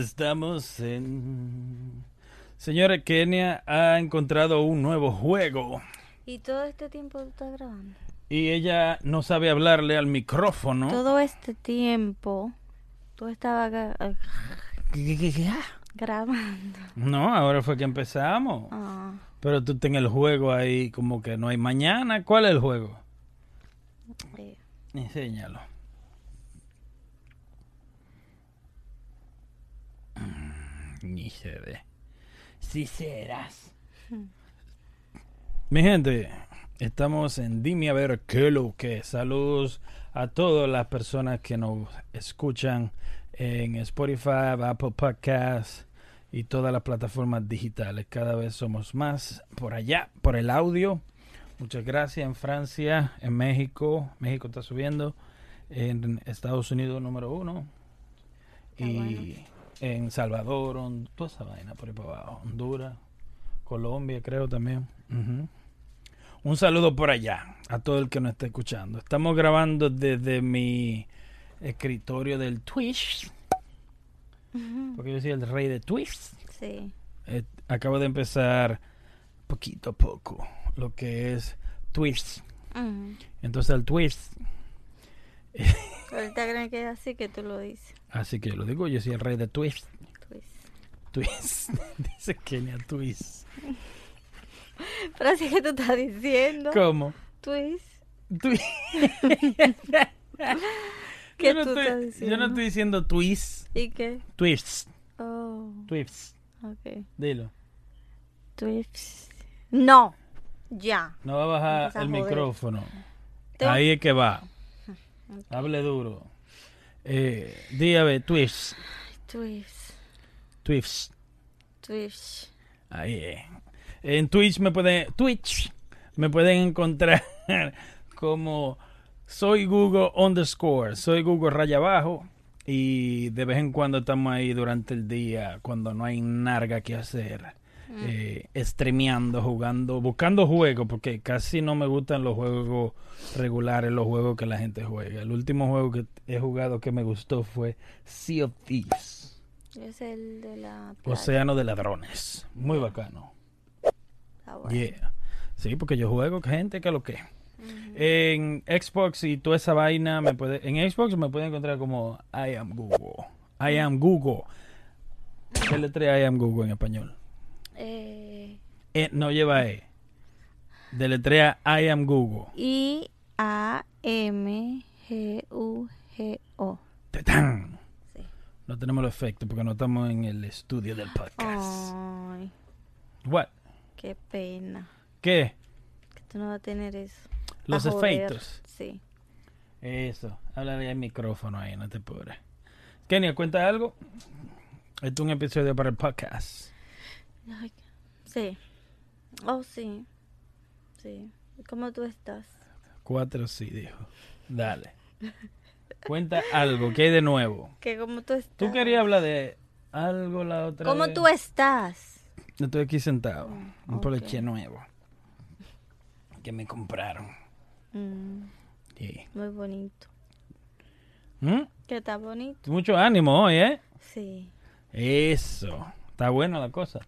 Estamos en... Señores, Kenia ha encontrado un nuevo juego Y todo este tiempo tú estás grabando. y ella no sabe hablarle al micrófono. Todo este tiempo tú estabas gra- grabando. No, ahora fue que empezamos. Ah, Pero tú ten el juego ahí como que no hay mañana. ¿Cuál es el juego? eh, Enséñalo. Ni se ve. Si serás. Mi gente, estamos en Dime a ver qué lo que. Saludos a todas las personas que nos escuchan en Spotify, Apple Podcasts y todas las plataformas digitales. Cada vez somos más por allá, por el audio. Muchas gracias en Francia, en México. México está subiendo. En Estados Unidos número uno. Está y bueno. En Salvador, toda esa vaina por ahí para abajo. Honduras, Colombia creo también. Un saludo por allá a todo el que nos está escuchando. Estamos grabando desde mi escritorio del Twitch. Porque yo soy el rey de Twitch. sí. Eh, acabo de empezar poquito a poco lo que es Twitch. Entonces el Twitch, Ahorita creen que es así que tú lo dices. Así que lo digo, yo soy el rey de Twitch. Twist. Twitch, dice Kenia Twitch. Pero así que tú estás diciendo. ¿Cómo? Twist. Twitch. ¿Qué yo, no tú estoy, estás yo no diciendo? estoy diciendo Twitch, ¿Y qué? Twitch, Oh, Twitch. ok. Dilo. Twist. No. Ya. No va a bajar el joder. micrófono. Te- Ahí es que va. Hable duro. Eh, dígame, Twitch, Twist. Twitch. Twist. Ahí es. En Twitch me pueden Twitch me pueden encontrar como soy Google underscore, soy Google raya abajo y de vez en cuando estamos ahí durante el día cuando no hay narga que hacer. Eh, streameando, jugando, buscando juegos, porque casi no me gustan los juegos regulares, los juegos que la gente juega. El último juego que he jugado que me gustó fue Sea of Thieves, Es el de la. playa. Océano de Ladrones. Muy bacano. Bueno. Yeah. Sí, porque yo juego con gente que lo que. En Xbox y toda esa vaina me puede en Xbox me puede encontrar como I am Google. I am Google. ¿Qué letra I am Google en español? Eh, no lleva E. Deletrea I am Google. I A M G U G O. ¡Tetán! Sí. No tenemos los efectos porque no estamos en el estudio del podcast. Ay, What? qué pena. ¿Qué? Que tú no vas a tener eso. Los A joder. efectos. Sí. Eso. Háblale al micrófono ahí, no te apures. Kenia, ¿cuenta algo? Esto es un episodio para el podcast. Ay, sí. Oh, sí. Sí. ¿Cómo tú estás? Cuatro sí, dijo. Dale. Cuenta algo, ¿qué hay de nuevo? ¿Qué cómo tú estás? Tú querías hablar de algo la otra ¿Cómo vez? tú estás? Yo Estoy aquí sentado. Un ok. poloche nuevo. Que me compraron. Mm, Sí. muy bonito. ¿Mm? ¿Qué está bonito? Mucho ánimo hoy, ¿eh? Sí. Eso. Está buena la cosa.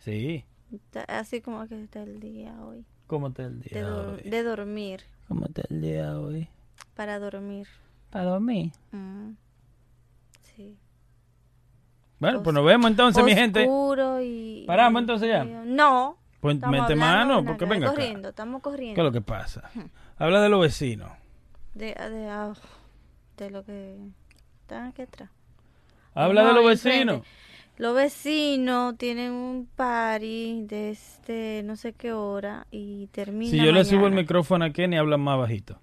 Sí. Está- así como que está el día hoy. ¿Cómo está el De, día dor- hoy? de dormir. ¿Cómo está el día hoy? Para dormir. Para dormir. Mm. Sí. Bueno, pues Os- nos vemos entonces, mi gente. Oscuro y... ¿Paramos entonces ya? No. Pues Estamos mete mano, de porque venga acá. corriendo, estamos ¿Qué corriendo. es lo que pasa? Habla de los vecinos. De, de, ah, de lo que están aquí atrás. Habla No, de los vecinos. Los vecinos tienen un party desde no sé qué hora y termina Si yo le subo el micrófono a Kenny, habla más bajito.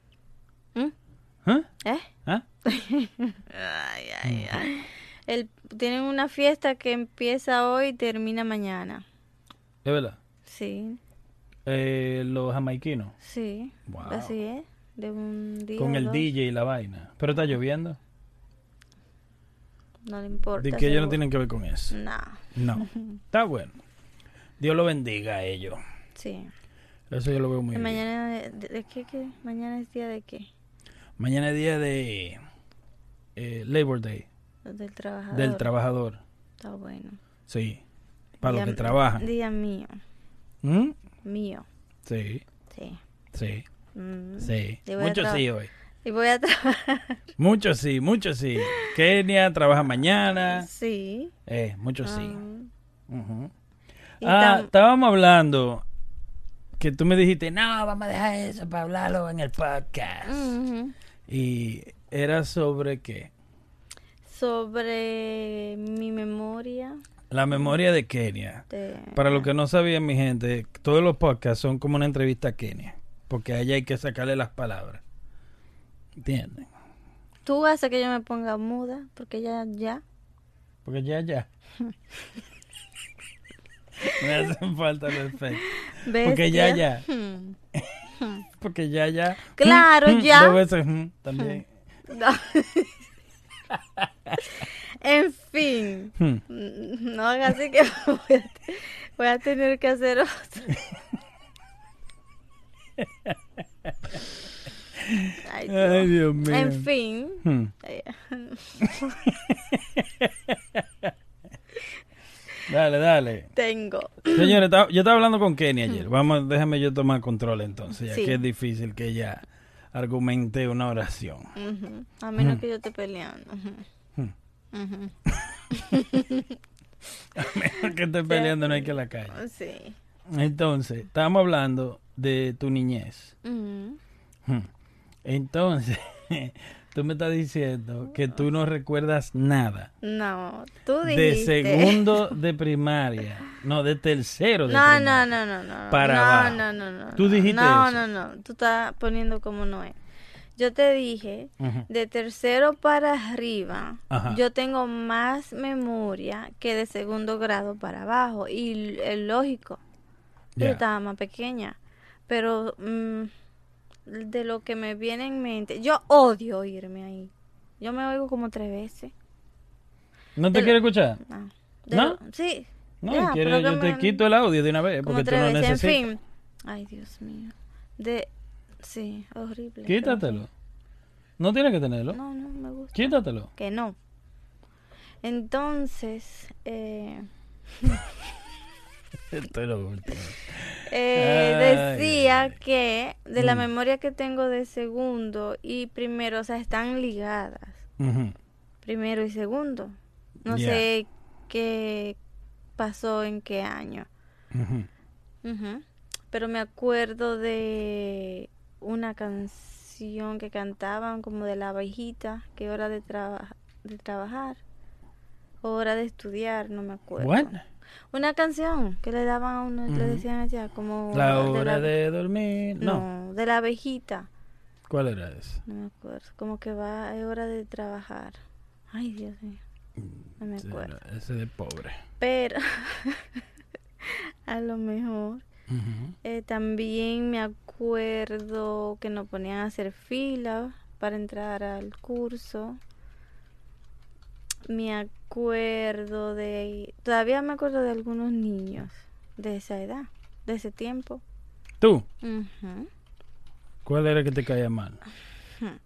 ¿Mm? ¿Ah? ¿Eh? ¿Ah? Ay, ay, ay. El, tienen una fiesta que empieza hoy y termina mañana. ¿Es verdad? Sí, Eh, los jamaiquinos. sí. Wow. Así es. De un día. Con el dos. DJ y la vaina. Pero está lloviendo. No le importa. De que ellos no tienen que ver con eso. Nah, No. Está bueno. Dios lo bendiga a ellos. sí. Eso yo lo veo muy bien. Mañana, de, de- de qué, qué? ¿Mañana es día de qué? Mañana es día de eh, Labor Day, Del trabajador. del trabajador. Está bueno. Sí, para los que trabajan. Día mío. ¿Mm? Mío. Sí, Sí. sí, Mm. sí. Y voy a Mucho tra- sí hoy. Y voy a trabajar. Mucho sí, mucho sí. Kenia trabaja mañana. Sí. Eh, mucho sí. Ah. Ah, estábamos hablando que tú me dijiste, no, vamos a dejar eso para hablarlo en el podcast. Y era sobre qué? Sobre mi memoria. La memoria de Kenia. De... Para los que no sabían, mi gente, todos los podcasts son como una entrevista a Kenia. Porque a ella hay que sacarle las palabras. ¿Entienden? Tú haces que yo me ponga muda, porque ya, ya. Porque ya, ya. me hacen falta los efectos. Porque ya, ya. Hmm. Porque ya, ya. Claro, Mm, mm, ya. Dos veces también. En fin. Mm. No así que voy a, voy a tener que hacer otro. Ay, Dios. Ay, Dios mío. En fin. Mm. eh, Dale, dale. Tengo. Señores, yo estaba hablando con Kenny ayer. Vamos, déjame yo tomar control entonces, ya Sí. que es difícil que ella argumente una oración. A menos que yo esté peleando. Mm. Ujú. que esté peleando no hay que la calle. Sí. Entonces, estábamos hablando de tu niñez. Hmm. Entonces, tú me estás diciendo que tú no recuerdas nada No, tú de dijiste. segundo de primaria, no, de tercero de No, primaria. no, no, no, no. Para no, abajo. no, no, no. Tú dijiste no, eso. No, no, Tú estás poniendo como no es. Yo te dije, de tercero para arriba, Ajá. yo tengo más memoria que de segundo grado para abajo. Y es lógico. Yo Ya. estaba más pequeña. Pero mm, de lo que me viene en mente, yo odio irme ahí. Yo me oigo como tres veces. ¿No te quiere escuchar? No. De ¿No? lo- sí. No, ya, quiere, yo te me- quito el audio de una vez como porque tú no veces. necesitas. En fin. Ay, Dios mío. De... Sí, horrible. Quítatelo. No tienes que tenerlo. No, no, me gusta. Quítatelo. Que no. Entonces, eh, eh, decía que de la Mm. memoria que tengo de segundo y primero, o sea, están ligadas. Primero y segundo. No sé qué pasó en qué año. Pero me acuerdo de una canción que cantaban como de la abejita, que hora de, traba- de trabajar, o hora de estudiar, no me acuerdo. What? Una canción que le daban a uno, le Ujú. decían allá como... La de hora la- de dormir. No. No, de la abejita, ¿Cuál era esa? no me acuerdo. Como que va, es hora de trabajar. Ay, Dios mío, no me acuerdo. era- Ese de pobre. Pero a lo mejor. Eh, también me acuerdo que nos ponían a hacer fila para entrar al curso. Me acuerdo de... Todavía me acuerdo de algunos niños de esa edad, de ese tiempo. ¿Tú? ¿Cuál era que te caía mal?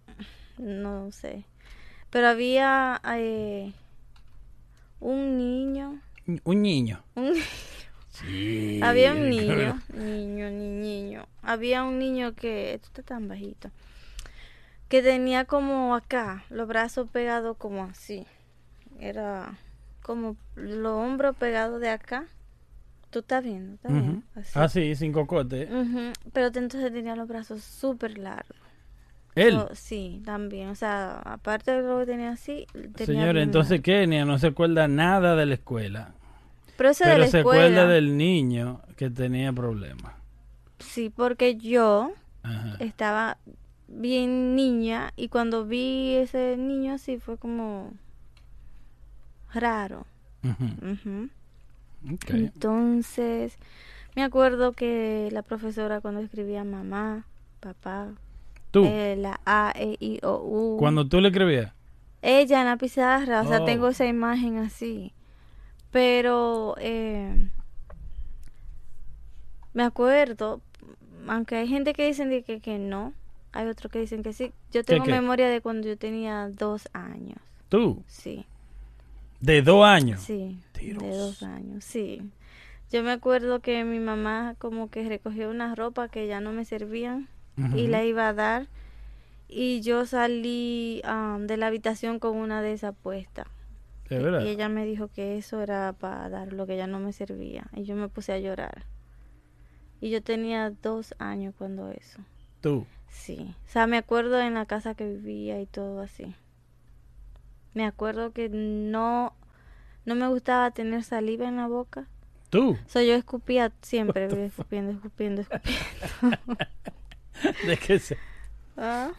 No sé. Pero había eh, un niño. Un niño. un- Sí. Había un niño, niño, ni niño. Había un niño que, esto está tan bajito, que tenía como acá, los brazos pegados como así. Era como los hombros pegados de acá. Tú estás viendo, ¿estás viendo? Así. Ah, sí, sin cocote. Pero entonces tenía los brazos súper largos. Él. So, sí, también. O sea, aparte de lo que tenía así, tenía Señora, entonces. Kenia no se acuerda nada de la escuela. Pero de la se escuela. acuerda del niño que tenía problemas. Sí, porque yo Ajá. estaba bien niña y cuando vi ese niño así fue como raro. Entonces, me acuerdo que la profesora cuando escribía mamá, papá, Tú, eh, la A, E, I, O, U. cuando tú le escribías. Ella en la pizarra, o sea, Oh. tengo esa imagen así. Pero eh, me acuerdo, aunque hay gente que dicen que, que no, Hay otros que dicen que sí. Yo tengo qué? memoria de cuando yo tenía dos años. ¿Tú? Sí, De dos años. sí. Tiros. De dos años, sí. Yo me acuerdo que mi mamá como que recogió una ropa que ya no me servían y la iba a dar. Y yo salí am, de la habitación con una de esas puestas. De verdad. Y ella me dijo que eso era para dar lo que ya no me servía. Y yo me puse a llorar. Y yo tenía dos años cuando eso. Tú. Sí. O sea, me acuerdo en la casa que vivía y todo así. Me acuerdo que no, no me gustaba tener saliva en la boca. Tú. O sea, yo escupía siempre, escupiendo, escupiendo, escupiendo. ¿De qué se, Ah,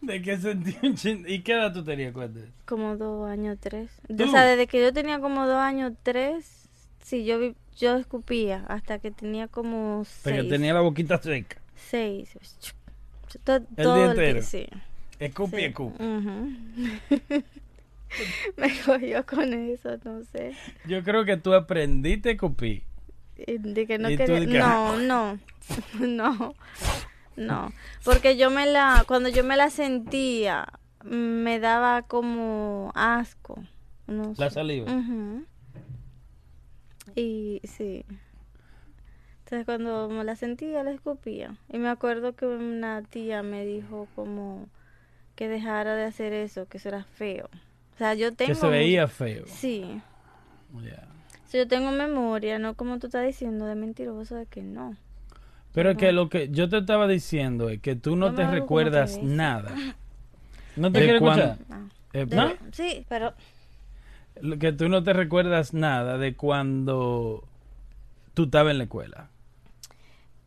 de qué sentí un chin- ¿Y qué edad tú tenías cuando? como dos años, tres. ¿Tú? O sea, desde que yo tenía como dos años, tres, sí, yo, vi- yo escupía hasta que tenía como seis. tenía la boquita seca. Seis. To- El todo día el entero. sí. Escupi, sí. escupi. Ujú. Me cogió con eso, no sé. Yo creo que tú aprendiste a escupir. Y De que no quería. que- No, no. No. No. Porque yo me la. Cuando yo me la sentía, me daba como asco. No La sé. saliva. Y sí. Entonces cuando me la sentía, la escupía. Y me acuerdo que una tía me dijo como que dejara de hacer eso, que eso era feo. O sea, yo tengo... Que se veía feo. Sí. Sea, yo tengo memoria, no como tú estás diciendo de mentiroso de que no. Pero es que lo que yo te estaba diciendo es que tú no te recuerdas nada. ¿No te quieres escuchar? Ah, Eh, de- ¿No? Sí, pero... Lo Que tú no te recuerdas nada de cuando tú estabas en la escuela.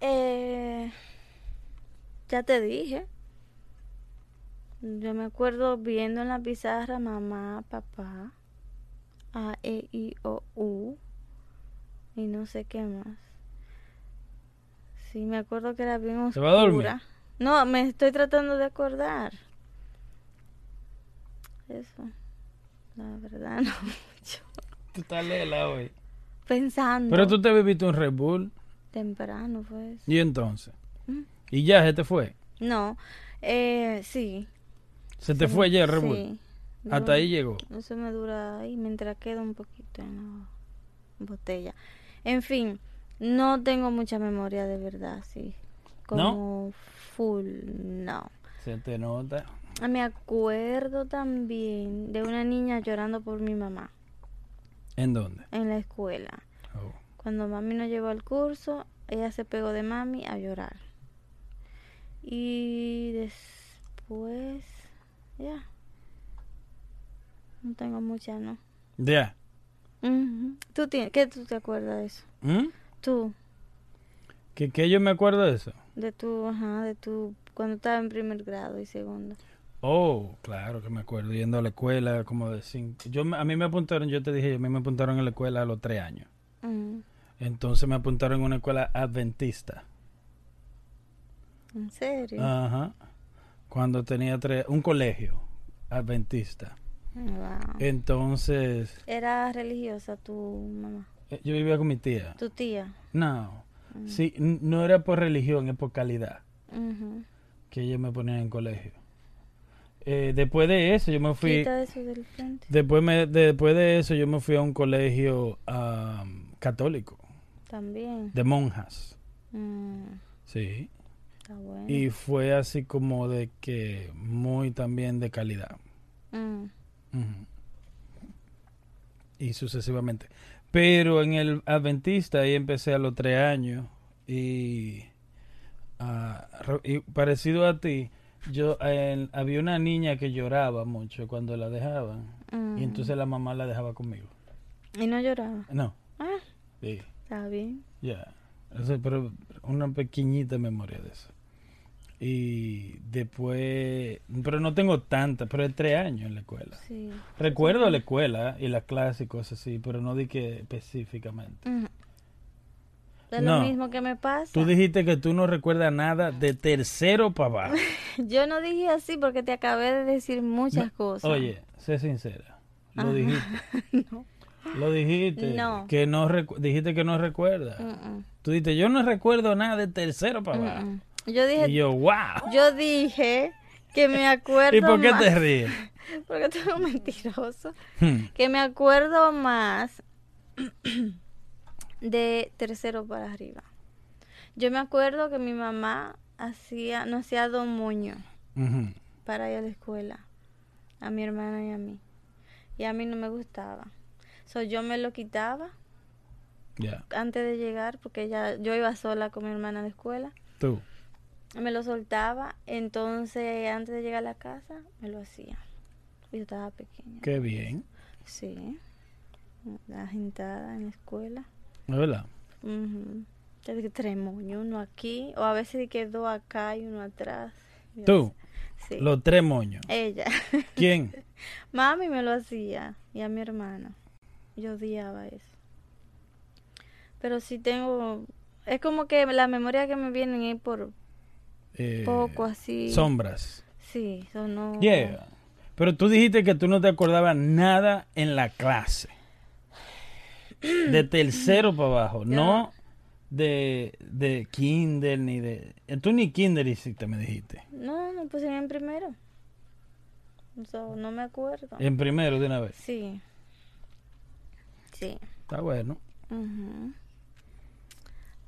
Eh, ya te dije. Yo me acuerdo viendo en la pizarra mamá, papá, A, E, I, O, U y no sé qué más. Sí, me acuerdo que era bien ¿Te vas a dormir? oscura. No, me estoy tratando de acordar. Eso, la verdad, no mucho. Tú estás lela hoy. Pensando. Pero tú te bebiste un Red Bull. Temprano fue eso. ¿Y entonces? Mm. ¿Y ya se te fue? No, eh, sí. ¿Se te Sí, fue ya el Red Bull? sí. Hasta ahí llegó. Eso me dura ahí mientras queda un poquito en la botella. En fin, no tengo mucha memoria de verdad, sí. Como full, no. Se te nota. Ah, Me acuerdo también de una niña llorando por mi mamá ¿En dónde? en la escuela. Oh. Cuando mami no llegó al curso, ella se pegó de mami a llorar. Y después, ya. No tengo mucha, ¿no? Ya. Ujú. ¿Tú tienes, ¿Qué tú te acuerdas de eso? ¿Mm? Tú, ¿Que, que yo me acuerdo de eso? de tu, ajá, de tu, cuando estaba en primer grado y segundo. Oh, claro que me acuerdo. Yendo a la escuela como de cinco. Yo, a mí me apuntaron, yo te dije, a mí me apuntaron en la escuela a los tres años. Entonces me apuntaron en una escuela adventista. ¿En serio? Ajá. Cuando tenía tres, un colegio adventista. Wow. Entonces, ¿Era religiosa tu mamá? eh, yo vivía con mi tía. ¿Tu tía? No. Mm. Sí, no era por religión, es por calidad Ujú. que ella me ponía en colegio. Eh, después de eso, yo me fui. Quita eso del frente. Después, me, después de eso, yo me fui a un colegio católico, También. de monjas. Mm, Sí. Está bueno. Y fue así como de que muy también de calidad. Mm. Y sucesivamente. Pero en el Adventista ahí empecé a los tres años y, ah, y parecido a ti, yo había una niña que lloraba mucho cuando la dejaban mm. y entonces la mamá la dejaba conmigo. Y no lloraba. No, Ah, sí, está bien. ya. Eso, pero una pequeñita memoria de eso. Y después, pero no tengo tanta, pero es tres años en la escuela. Sí. Recuerdo la escuela y las clases y cosas así, pero no di que específicamente. Es No. lo mismo que me pasa. Tú dijiste que tú no recuerdas nada de tercero para abajo. Yo no dije así porque te acabé de decir muchas No, cosas. Oye, sé sincera. Lo Ajá. dijiste. No. Lo dijiste. No. Que no dijiste que no recuerdas. Tú dijiste, yo no recuerdo nada de tercero para abajo. Yo dije, Y yo, wow. yo dije que me acuerdo ¿Y por qué más, te ríes? porque tú eres un mentiroso. Hmm. Que me acuerdo más de tercero para arriba. Yo me acuerdo que mi mamá hacía, nos hacía dos moños para ir a la escuela, a mi hermana y a mí. Y a mí no me gustaba. So, yo me lo quitaba antes de llegar, porque ya yo iba sola con mi hermana a la escuela. tú. Me lo soltaba, entonces antes de llegar a la casa me lo hacía. Yo estaba pequeña. Qué bien. Sí. La gentada en la escuela. ¿Es verdad? Tres moños, uno aquí, o a veces quedó acá y uno atrás. Y Tú. Sí. Los tres moños. Ella. ¿Quién? Mami me lo hacía y a mi hermana. Yo odiaba eso. Pero sí tengo... Es como que la memoria que me vienen es por Eh, poco así. Sombras. Sí, eso no... Yeah. Pero tú dijiste que tú no te acordabas nada en la clase. De tercero para abajo, no de, de kinder ni de... Tú ni kinder hiciste, me dijiste. No, no puse en primero. So, no me acuerdo. En primero de una vez. Sí. Sí. Está bueno.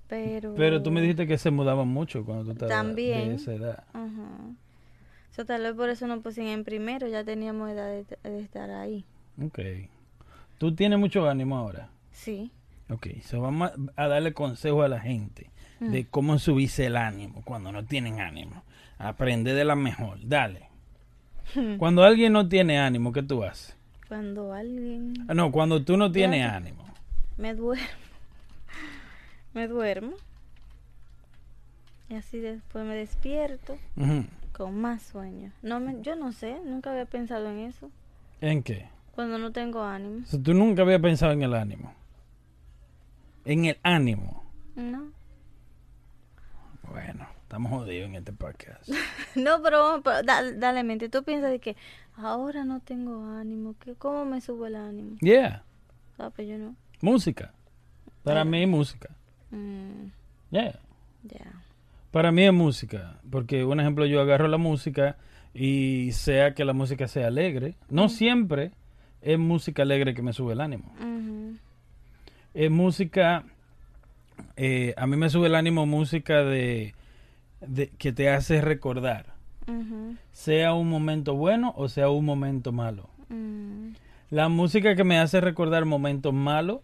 Pero... Pero tú me dijiste que se mudaban mucho cuando tú estabas También. de esa edad. Ajá. So, tal vez por eso no puse en primero, ya teníamos edad de, de estar ahí. Ok. ¿Tú tienes mucho ánimo ahora? Sí. Ok, so vamos a, a darle consejo a la gente Mm. de cómo subirse el ánimo cuando no tienen ánimo. Aprende de la mejor. Dale. Cuando alguien no tiene ánimo, ¿qué tú haces? Cuando alguien Ah, No, cuando tú no tienes ánimo. me duermo, me duermo. Y así después me despierto con más sueño. No me, yo no sé, nunca había pensado en eso. ¿En qué? Cuando no tengo ánimo. O sea, tú nunca habías pensado en el ánimo. En el ánimo. No. Bueno, estamos jodidos en este podcast. No, pero, pero da- dale mente. Tú piensas de que ahora no tengo ánimo. que ¿Cómo me sube el ánimo? Yeah, Ah, pues yo no. música. Para mí música. Mm, Yeah. Para mí es música, porque un ejemplo yo agarro la música y sea que la música sea alegre, no siempre es música alegre que me sube el ánimo. Ujú. Es música, eh, a mí me sube el ánimo música de, de que te hace recordar, Ujú. sea un momento bueno o sea un momento malo. Mm, La música que me hace recordar momentos malos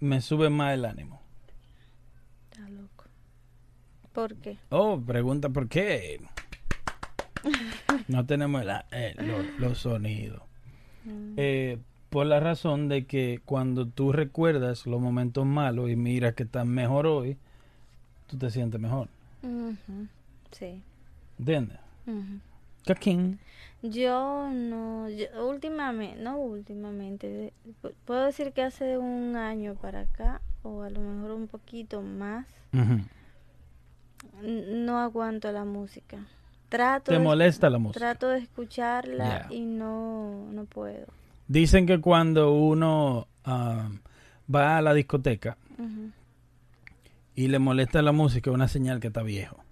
me sube más el ánimo. ¿Por qué? Oh, pregunta por qué. No tenemos eh, lo- los sonidos. Mm, Eh, por la razón de que cuando tú recuerdas los momentos malos y miras que estás mejor hoy, tú te sientes mejor. Sí. ¿Entiendes? Ujú. Caquín. Yo no, yo- últimamente, no últimamente, puedo decir que hace un año para acá, o a lo mejor un poquito más, n- no aguanto la música. Trato ¿Te de, molesta la música? trato de escucharla y no, no puedo. Dicen que cuando uno ah, va a la discoteca y le molesta la música, es una señal que está viejo.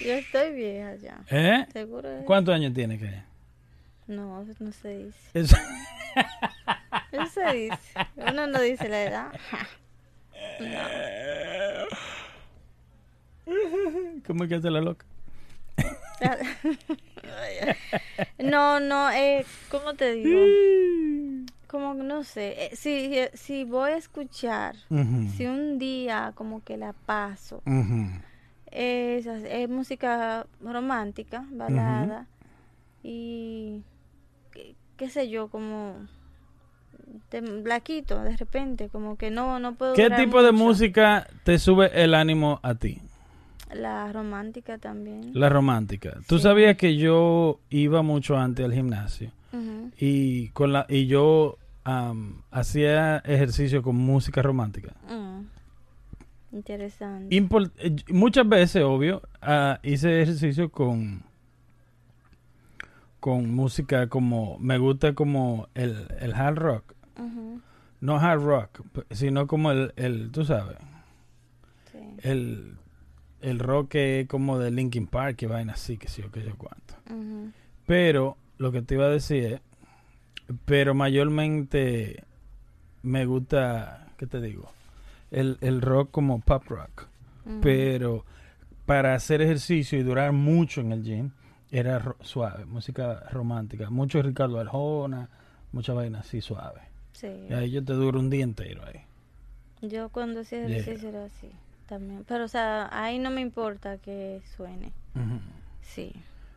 Yo estoy vieja ya. ¿Eh? ¿Seguro? es? ¿Cuántos años tiene que? No, no se dice. Eso- Eso se dice. Uno no dice la edad. ¿Cómo es que hace la loca? No, no, eh, ¿cómo te digo? Como no sé, eh, si, si voy a escuchar, si un día como que la paso, es, es música romántica, balada, y qué, qué sé yo, como te, la quito de repente, como que no, no puedo ¿Qué tipo de música te sube el ánimo a ti? La romántica también. La romántica. ¿Tú Sí. sabías que yo iba mucho antes al gimnasio y con la y yo am, hacía ejercicio con música romántica? Mm. Interesante. Eh, muchas veces, obvio, ah, hice ejercicio con con música como me gusta como el, el hard rock, No hard rock, sino como el, el tú sabes, sí. el el rock que es como de Linkin Park, que vaina así, que sí o que yo cuánto. Pero lo que te iba a decir es, pero mayormente me gusta, ¿qué te digo? El, el rock como pop rock. Pero para hacer ejercicio y durar mucho en el gym, era suave, música romántica. Mucho Ricardo Arjona, mucha vaina así suave. Sí. Y ahí yo te duro un día entero ahí. Yo cuando hacía ejercicio era así también. Pero, o sea, ahí no me importa que suene. Sí.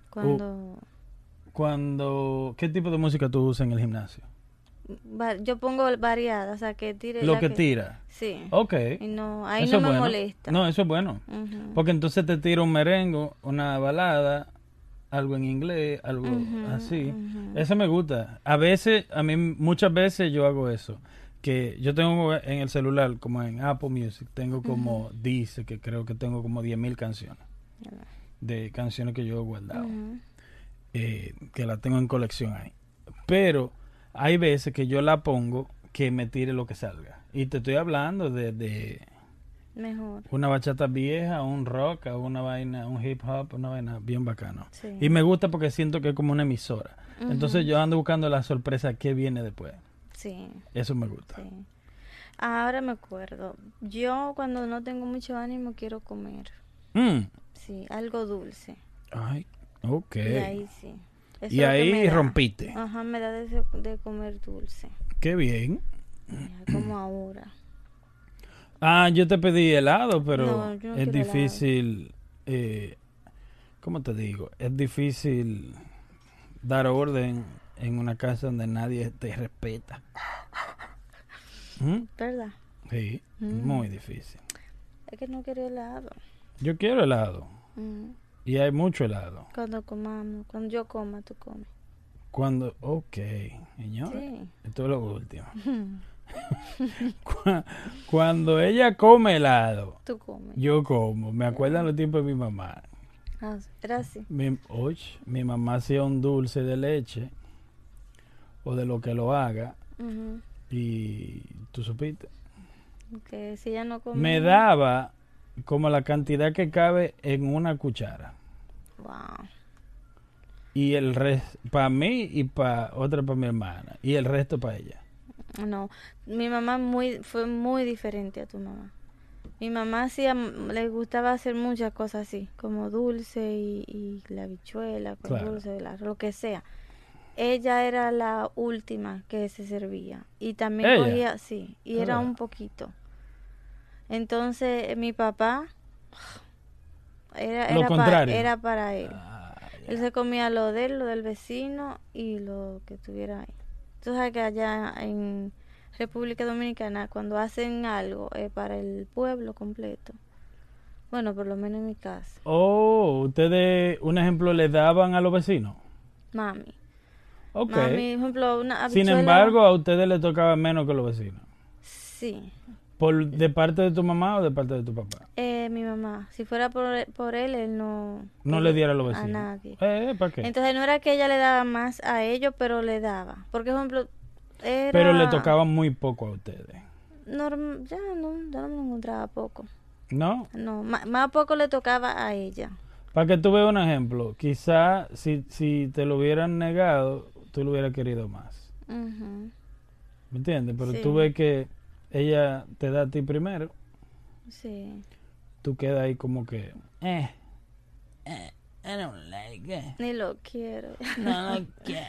Cuando... Cuando, ¿qué tipo de música tú usas en el gimnasio? yo pongo variada, o sea, que tire... Lo que tira. Sí. Ok. Y no, ahí Eso no me bueno. molesta. No, eso es bueno. Porque entonces te tira un merengo, una balada, algo en inglés, algo así. Eso me gusta. A veces, a mí muchas veces yo hago eso. Que yo tengo en el celular, como en Apple Music, tengo como, dice que creo que tengo como 10.000 canciones. De canciones que yo he guardado. Eh, que la tengo en colección ahí. Pero hay veces que yo la pongo que me tire lo que salga. Y te estoy hablando de, de Mejor. una bachata vieja, un rock, una vaina, un hip hop, una vaina bien bacano. Sí. Y me gusta porque siento que es como una emisora. Entonces yo ando buscando la sorpresa que viene después. Sí, Eso me gusta. sí. Ahora me acuerdo. Yo cuando no tengo mucho ánimo quiero comer. Mm. Sí, algo dulce. Ay, ok. Y ahí sí. Eso Y ahí da. rompiste. Ajá, me da de, de comer dulce. Qué bien. Como ahora. Ah, yo te pedí helado, pero No, yo no es difícil. Eh, ¿Cómo te digo? Es difícil dar orden en una casa donde nadie te respeta. ¿Mm? ¿Verdad? Sí, Mm. muy difícil. Es que no quiero helado. Yo quiero helado Mm. y hay mucho helado. Cuando comamos, cuando yo coma, tú comes. Cuando, ok, señor, Sí. esto es lo último. Cu- Cuando ella come helado, Tú comes. yo como. Me acuerdan los tiempos de mi mamá. Ah, era así. Mi, mi mamá hacía un dulce de leche o de lo que lo haga y tú supiste. Que si ella no come. Me daba como la cantidad que cabe en una cuchara Wow. y el resto para mí y para otra para mi hermana y el resto para ella. No, mi mamá muy fue muy diferente a tu mamá. Mi mamá hacía, le gustaba hacer muchas cosas así, como dulce y, y la habichuela con Claro. dulce, la- lo que sea. Ella era la última que se servía y también ¿Ella? cogía, sí, y era Ah. un poquito. Entonces mi papá era, era, pa- contrario. era para él. Ah. Él se comía lo de él, lo del vecino y lo que tuviera ahí. Tú sabes que allá en República Dominicana, cuando hacen algo, es para el pueblo completo. Bueno, por lo menos en mi casa. Oh, ustedes, un ejemplo, le daban a los vecinos. Mami. Ok. Mami, por ejemplo, una Sin embargo, a ustedes les tocaba menos que a los vecinos. Sí. ¿Por, ¿De parte de tu mamá o de parte de tu papá? Eh, mi mamá. Si fuera por, por él, él no... No le diera a los A vecinos. nadie. Eh, ¿Para qué? Entonces no era que ella le daba más a ellos, pero le daba. Porque, por ejemplo, era... Pero le tocaba muy poco a ustedes. norm- Ya no, ya no me encontraba poco. ¿No? No, más poco le tocaba a ella. Para que tú veas un ejemplo, quizá si, si te lo hubieran negado, tú lo hubieras querido más. ¿Me entiendes? Pero Sí. tú ves que ella te da a ti primero, Sí. tú quedas ahí como que, eh, eh, I don't like it. Ni lo quiero. No, no quiero.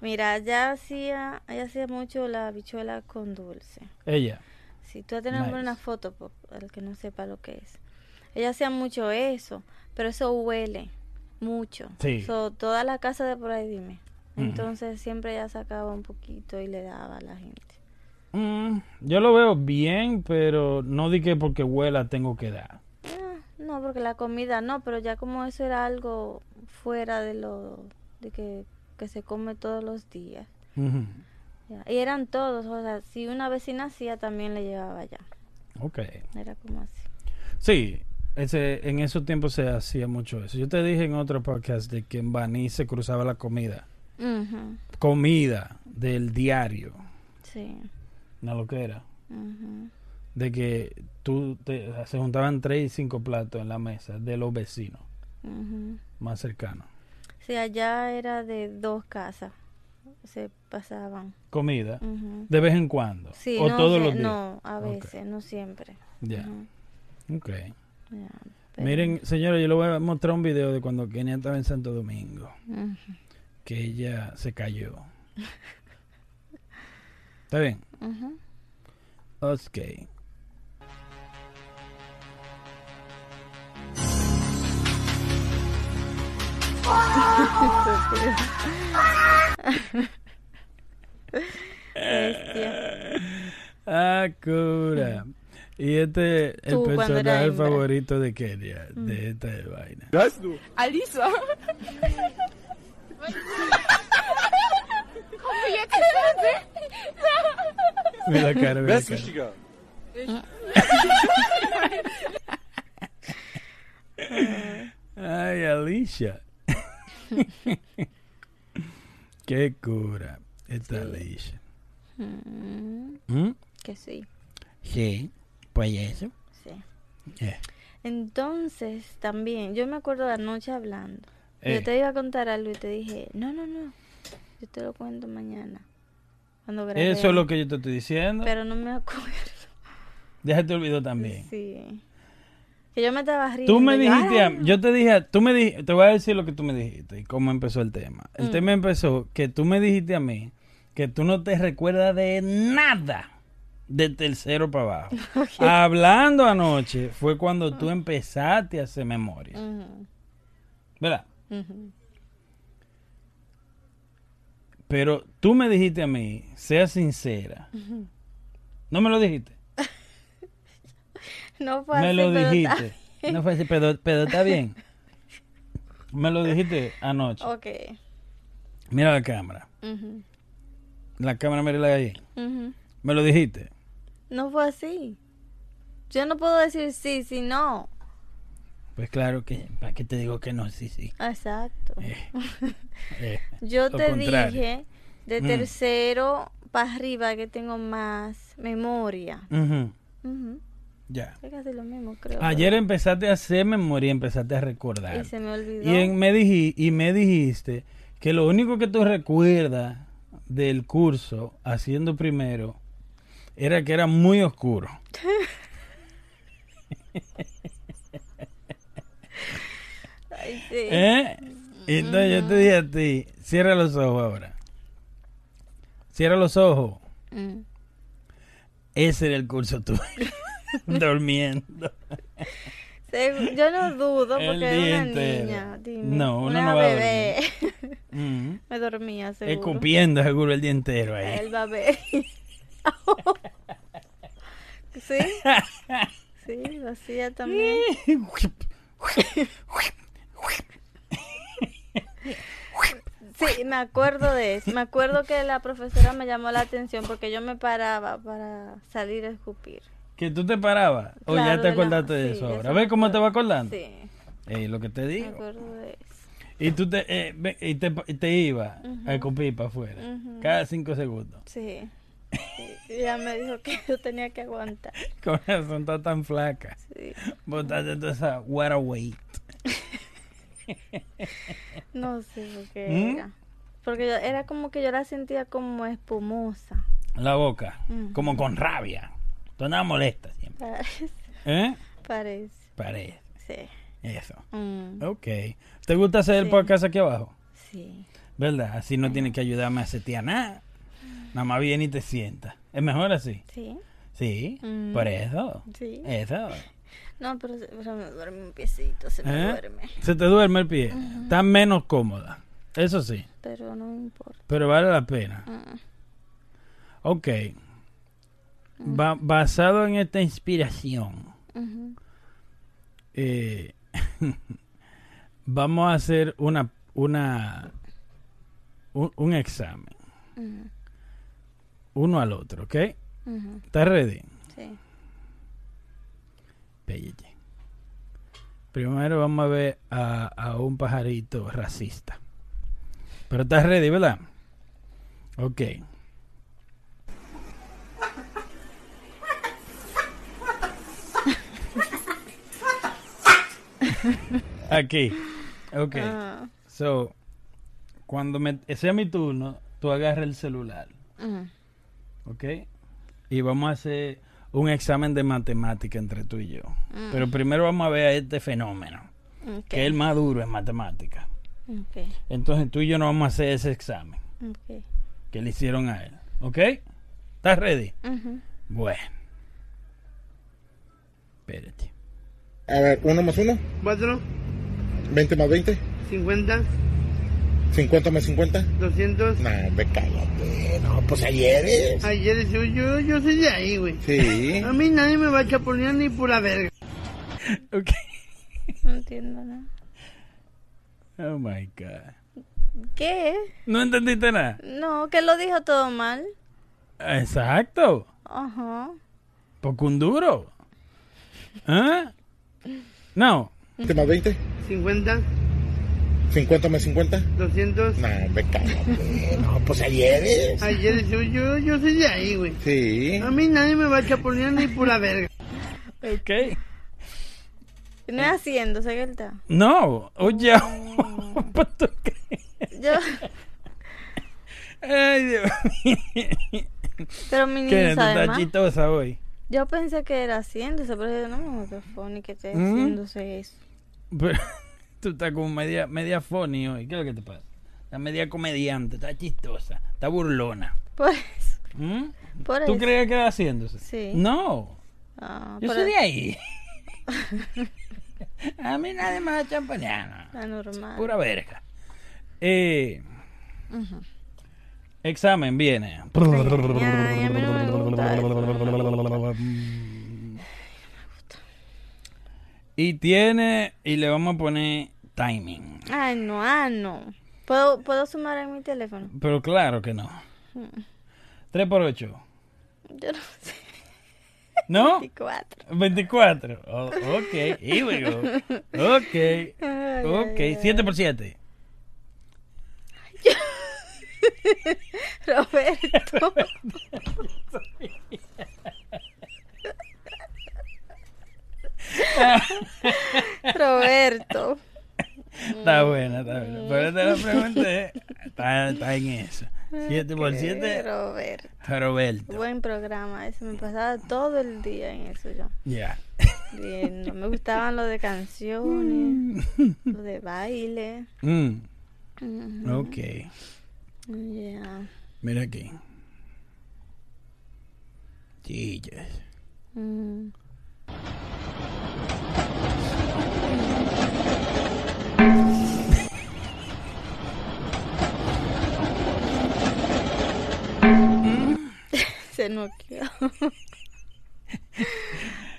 Mira, ella hacía, ella hacía mucho la habichuela con dulce. Ella. Si tú tenemos Nice. una foto, por el que no sepa lo que es. Ella hacía mucho eso, pero eso huele mucho. Sí. So, toda la casa de por ahí, dime. Entonces siempre ella sacaba un poquito y le daba a la gente. Mm, yo lo veo bien, pero no di que porque huela tengo que dar. Ah, no, porque la comida no, pero ya como eso era algo fuera de lo de que, que se come todos los días. Ya. Y eran todos, o sea, si una vecina hacía también le llevaba ya. Ok. Era como así. Sí, ese, en esos tiempos se hacía mucho eso. Yo te dije en otro podcast de que en Baní se cruzaba la comida. Comida del diario. Sí. No lo que era. ujú. de que tú te, se juntaban tres y cinco platos en la mesa de los vecinos más cercanos. Sí, allá era de dos casas. Se pasaban. Comida, de vez en cuando. Sí, o no, todos sé- los días. no, a veces, no siempre. Ya, Ujú, ok. pero- Miren, señores, yo les voy a mostrar un video de cuando Kenia estaba en Santo Domingo, que ella se cayó. ¿Está bien? ujú. Ok. Bestia. Ah, cura. Y este es el personaje favorito de Kenia, de esta vaina. Alisa. Mira la cara, mira la cara. Ay, Alicia. Qué cura. Esta Alicia. Mm, ¿Mm? Que sí, Sí, pues eso. sí. Eh, Entonces, también, yo me acuerdo de anoche hablando. Eh. Yo te iba a contar algo y te dije, no, no, no, yo te lo cuento mañana. Cuando. Eso es lo que yo te estoy diciendo. Pero no me acuerdo. Déjate olvidó también. Sí. Que yo me estaba riendo. Tú me yo, dijiste, "Ay, a- yo te dije, tú me dijiste, te voy a decir lo que tú me dijiste y cómo empezó el tema. El Mm. tema empezó que tú me dijiste a mí que tú no te recuerdas de nada de tercero para abajo. Hablando anoche fue cuando tú empezaste a hacer memoria. Ujú, ¿Verdad? ujú. Pero tú me dijiste a mí, sea sincera. ¿No me lo dijiste? No fue me así, lo pero dijiste. No fue así, pero, pero está bien. Me lo dijiste anoche. está- Ok. Mira la cámara. La cámara, mírala ahí. ujú. Me lo dijiste. No fue así. Yo no puedo decir sí, sí, no. Pues claro que, ¿para qué te digo que no? Sí, sí. Exacto. Eh, eh, Yo te contrario. dije de Mm. tercero para arriba que tengo más memoria. ujú, Ujú. Ya. Lo mismo, creo. Ayer empezaste a hacer memoria y empezaste a recordar. Y se me olvidó. Y, en- me y me dijiste que lo único que tú recuerdas del curso haciendo primero era que era muy oscuro. Ay, sí. ¿Eh? Y entonces yo te dije a ti, cierra los ojos ahora. Cierra los ojos. Mm. Ese era el curso tuyo. Durmiendo. Yo no dudo porque era una entero. niña. Dime. No, uno una no va a bebé. Mm. me dormía, seguro. Escupiendo seguro el día entero ahí. El bebé. ¿Sí? Sí, lo hacía también. Sí, me acuerdo de eso. Me acuerdo que la profesora me llamó la atención porque yo me paraba para salir a escupir. que tú te parabas. O Claro, ya te de la- acordaste de eso ahora. ¿Ves me cómo te va acordando? Sí, Eh, lo que te me digo. acuerdo de eso. Y tú te, eh, ve- y te, y te ibas a escupir para afuera. Cada cinco segundos. Sí. Y Ella me dijo que yo tenía que aguantar. Con razón está tan flaca. Sí. Botaste toda esa water. No sé por qué ¿Mm? era. Porque yo, era como que yo la sentía como espumosa. La boca. Ujú. Como con rabia. Tú andabas molesta siempre. Parece. ¿Eh? Parece. Parece. Sí. Eso. Mm, Ok. ¿Te gusta hacer el Sí. podcast aquí abajo? sí. ¿Verdad? Así no tienes que ayudarme a setear nada. Nada más viene y te sienta. ¿Es mejor así? Sí. Sí. Mm. Por eso. Sí. Eso. No, pero se, pero me duerme un piecito, se me ¿Eh? duerme. Se te duerme el pie. Está menos cómoda. Eso sí. Pero no importa. Pero vale la pena. Mm, Ok. Ba- basado en esta inspiración, eh, vamos a hacer una, una, un, un examen. Uno al otro, ¿ok? ¿Estás ready? Sí. Pelle. Primero vamos a ver a, a un pajarito racista. Pero estás ready, ¿verdad? Ok. Aquí. Ok. Ah. So, cuando me, sea mi turno, tú agarras el celular. Ok. Y vamos a hacer un examen de matemática entre tú y yo. Mm. Pero primero vamos a ver a este fenómeno, que es el más duro en matemática. Entonces tú y yo no vamos a hacer ese examen que le hicieron a él. ¿Ok? ¿Estás ready? Bueno. Espérate. A ver, 1 más 1, 4, 20 más 20, 50, 50 más 50. 200. No, me cállate. No, pues ayer es. Ayer yo, yo, yo soy de ahí, güey. Sí. A mí nadie me va a chaponear ni pura verga. Ok. No entiendo nada. Oh my God. ¿Qué? ¿No entendiste nada? No, que lo dijo todo mal. Exacto. Ajá. Porque un duro. ¿Ah? No. 20 más 20, 50, 50 más 50. 200. No, me cállate. No, pues ayer es. Ayer yo, yo, yo soy de ahí, güey. Sí. A mí nadie me va a chaponear ni pura verga. Ok. No es haciendo, está. No. Oye. Yo, Ay, Dios mío. pero mi ¿Qué? niño ¿Tú sabe más. chistosa hoy? Yo pensé que era haciéndose, pero yo no me que funny que esté Mm. haciéndose eso. Pero tú estás como media, media funny hoy. ¿Qué es lo que te pasa? Estás media comediante, estás chistosa, estás burlona. Por eso. ¿Mm? Por ¿Tú eso. crees que era haciéndose? Sí. No. Ah, Yo soy de ahí. A mí nadie me va a champanear. no. La normal. Pura verga. Eh, examen viene. Ay, a mí no me gusta eso. Y tiene, y le vamos a poner timing. Ay, no, ah, no. ¿Puedo, ¿Puedo sumar en mi teléfono? Pero claro que no. 3 por 8. Yo no sé. ¿No? 24. 24. Oh, ok, here we go. Ok, Ay, ok. ay. 7 por 7. Roberto. Roberto. Está buena, está buena. Pero te lo pregunté. Está, está en eso. 7 por Ok, 7. Roberto. Roberto. Buen programa. Eso me pasaba todo el día en eso yo. Ya. Viendo. Me gustaban lo de canciones, lo de baile. Mm, Ujú. ok. Ya. Mira aquí. Chillas. Mm. Se noqueó.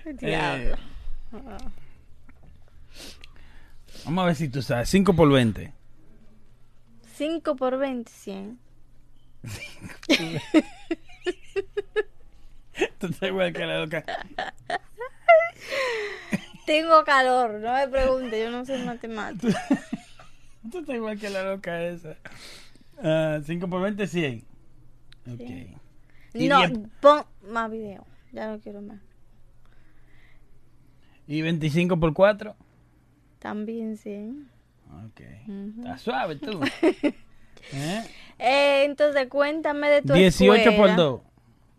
Diablo. Vamos a ver si tú sabes. 5 por 20. 5 por 20, 100. Tú estás igual que la loca. Tengo calor, no me pregunte, yo no sé matemáticas. Tú estás igual que la loca esa. 5 por 20, 100. Ok. Y No, diez- pon más video. Ya no quiero más. ¿Y 25 por 4? También 100. Ok. Ujú. Está suave tú. ¿Eh? Eh, entonces cuéntame de tu 18 por escuela. 2.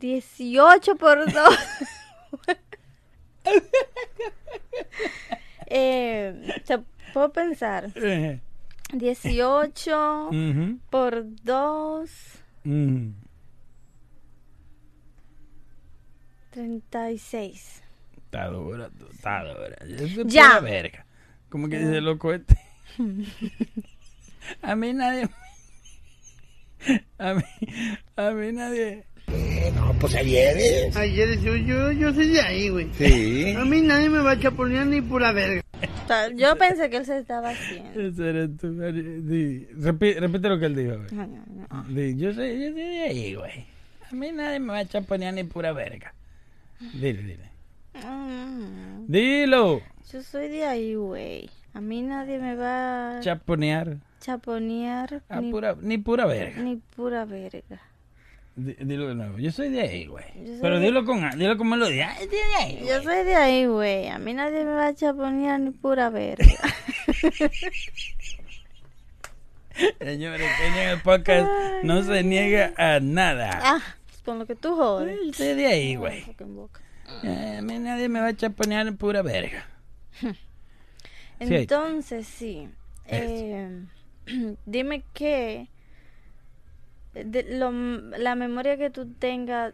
18 por 2. eh, te puedo pensar. 18 Ujú, por 2. ujú. 36. Está dura, está dura. Eso es Ya. verga. Como que dice loco este. a mí nadie. A mí, a mí nadie. No, pues ayer es. Ayer yo, yo, yo soy de ahí, güey. Sí. A mí nadie me va a chaponear ni pura verga. O sea, yo pensé que él se estaba haciendo. Ese eres tú. Di, repi- repite lo que él dijo. ver. No, no, no. Di, yo, soy, yo soy de ahí, güey. A mí nadie me va a chaponear ni pura verga. Dile, dile. Mm, Dilo. Yo soy de ahí, güey. A mí nadie me va a Chaponear. chaponear ni, pura, ni pura verga. ni pura verga. Di- Dilo de nuevo. Yo soy de ahí, güey. Yo soy Pero de- dilo con, dilo con melodía. Ay, de ahí, Yo güey. soy de ahí, güey. A mí nadie me va a chaponear ni pura verga. Señores, en el podcast no se niega a nada. Ah, con lo que tú jodes. Ay, Usted de ahí, güey. En boca. Eh, a mí nadie me va a chaponear en pura verga. Entonces, sí. eh, dime qué. De lo- la memoria que tú tengas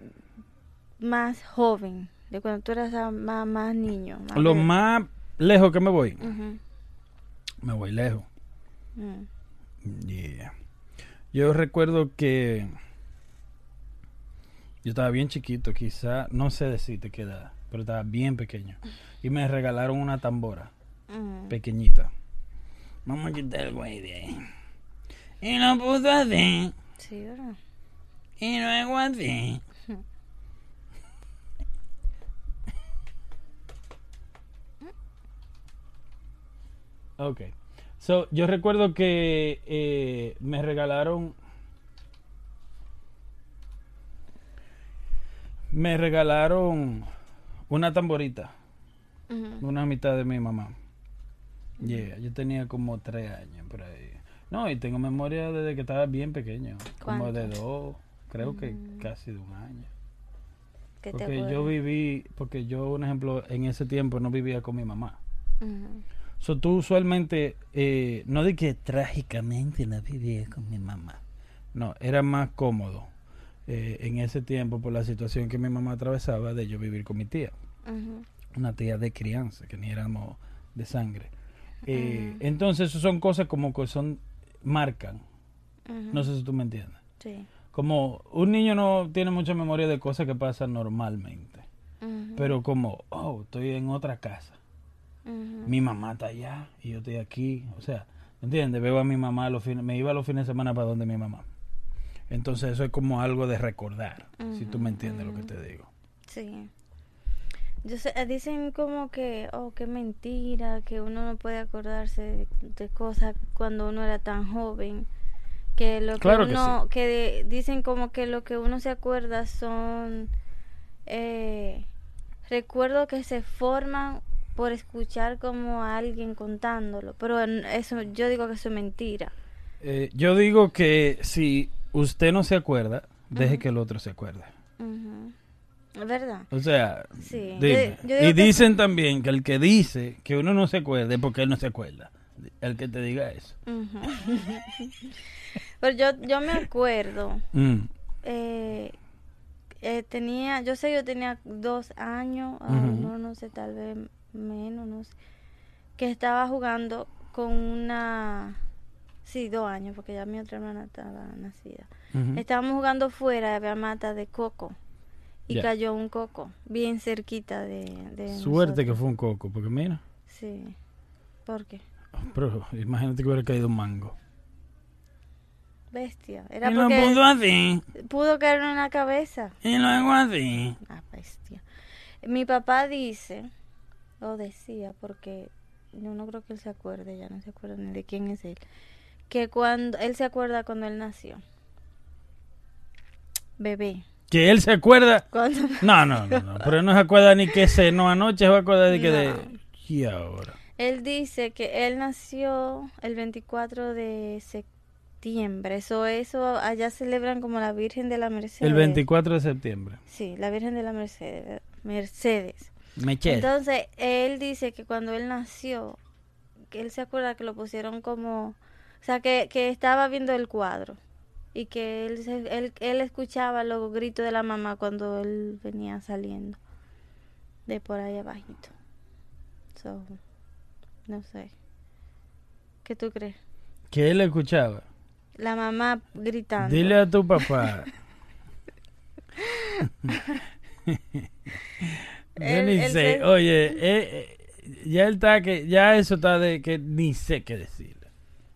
más joven, de cuando tú eras más, más niño. más Lo bebé. más lejos que me voy, me voy lejos. mm, Yeah. Yo recuerdo que yo estaba bien chiquito, quizá, no sé decirte qué edad, pero estaba bien pequeño. Y me regalaron una tambora mm. pequeñita. Vamos a quitar el güey de ahí. Y lo puso así. Sí, ¿verdad? Y luego así. Ok. So, yo recuerdo que eh, me regalaron. Me regalaron una tamborita. Una mitad de mi mamá. Yeah, yo tenía como tres años por ahí. No, y tengo memoria desde que estaba bien pequeño. Como de dos, creo que casi de un año. ¿Qué te Porque yo viví, porque yo, un ejemplo, en ese tiempo no vivía con mi mamá. Ujú. So, tú usualmente, eh, no de que trágicamente no vivía con mi mamá. No, era más cómodo eh, en ese tiempo por la situación que mi mamá atravesaba de yo vivir con mi tía. Una tía de crianza, que ni éramos de sangre. Eh. Entonces, eso son cosas como que son, marcan. No sé si tú me entiendes. Sí. Como un niño no tiene mucha memoria de cosas que pasan normalmente. Pero como, oh, estoy en otra casa. Mi mamá está allá y yo estoy aquí. O sea, ¿entiendes? Veo a mi mamá los fines, me iba los fines de semana para donde mi mamá. Entonces eso es como algo de recordar, si tú me entiendes lo que te digo. Sí. Yo sé, eh, dicen como que, oh, qué mentira, que uno no puede acordarse de, de cosas cuando uno era tan joven. Que lo que Claro que uno, que, de- dicen como que lo que uno se acuerda son eh, recuerdos que se forman por escuchar como a alguien contándolo. Pero eso, yo digo que eso es mentira. Eh, yo digo que si usted no se acuerda, deje que el otro se acuerde. Ujú. ¿Es verdad? O sea, Sí. dime. Yo- yo digo y que- dicen también que el que dice que uno no se acuerde es porque él no se acuerda. El que te diga eso. Ujú. Pero yo, yo me acuerdo, Mm, eh, eh, tenía, yo sé, yo tenía dos años, Ujú. no, no sé, tal vez menos, no sé, que estaba jugando con una, sí, dos años, porque ya mi otra hermana estaba nacida. Estábamos jugando fuera, había mata de coco, y cayó un coco, bien cerquita de, de Suerte que fue un coco, porque mira, Sí, ¿por qué? pero imagínate que hubiera caído un mango. Bestia, era y lo porque puso así, pudo caer en la cabeza. y luego así. Ah, bestia. Mi papá dice, o decía, porque yo no creo que él se acuerde, ya no se acuerda ni de quién es él, que cuando él se acuerda cuando él nació. Bebé. Que él se acuerda. No, no, no, no. Pero no se acuerda ni que cenó anoche, se va a acordar de que No. de. Y ahora. él dice que él nació el 24 de septiembre. Eso, eso allá celebran como la Virgen de la Mercedes. El 24 de septiembre. Sí, la Virgen de la Mercedes. Mercedes. Entonces, él dice que cuando él nació, que él se acuerda que lo pusieron como, o sea, que, que estaba viendo el cuadro y que él, él, él escuchaba los gritos de la mamá cuando él venía saliendo de por ahí abajito. So, no sé. ¿Qué tú crees? Que él escuchaba. La mamá gritando. Dile a tu papá. Yo ni sé. se- Oye, eh, eh, ya él está que. Ya eso está de que ni sé qué decirle.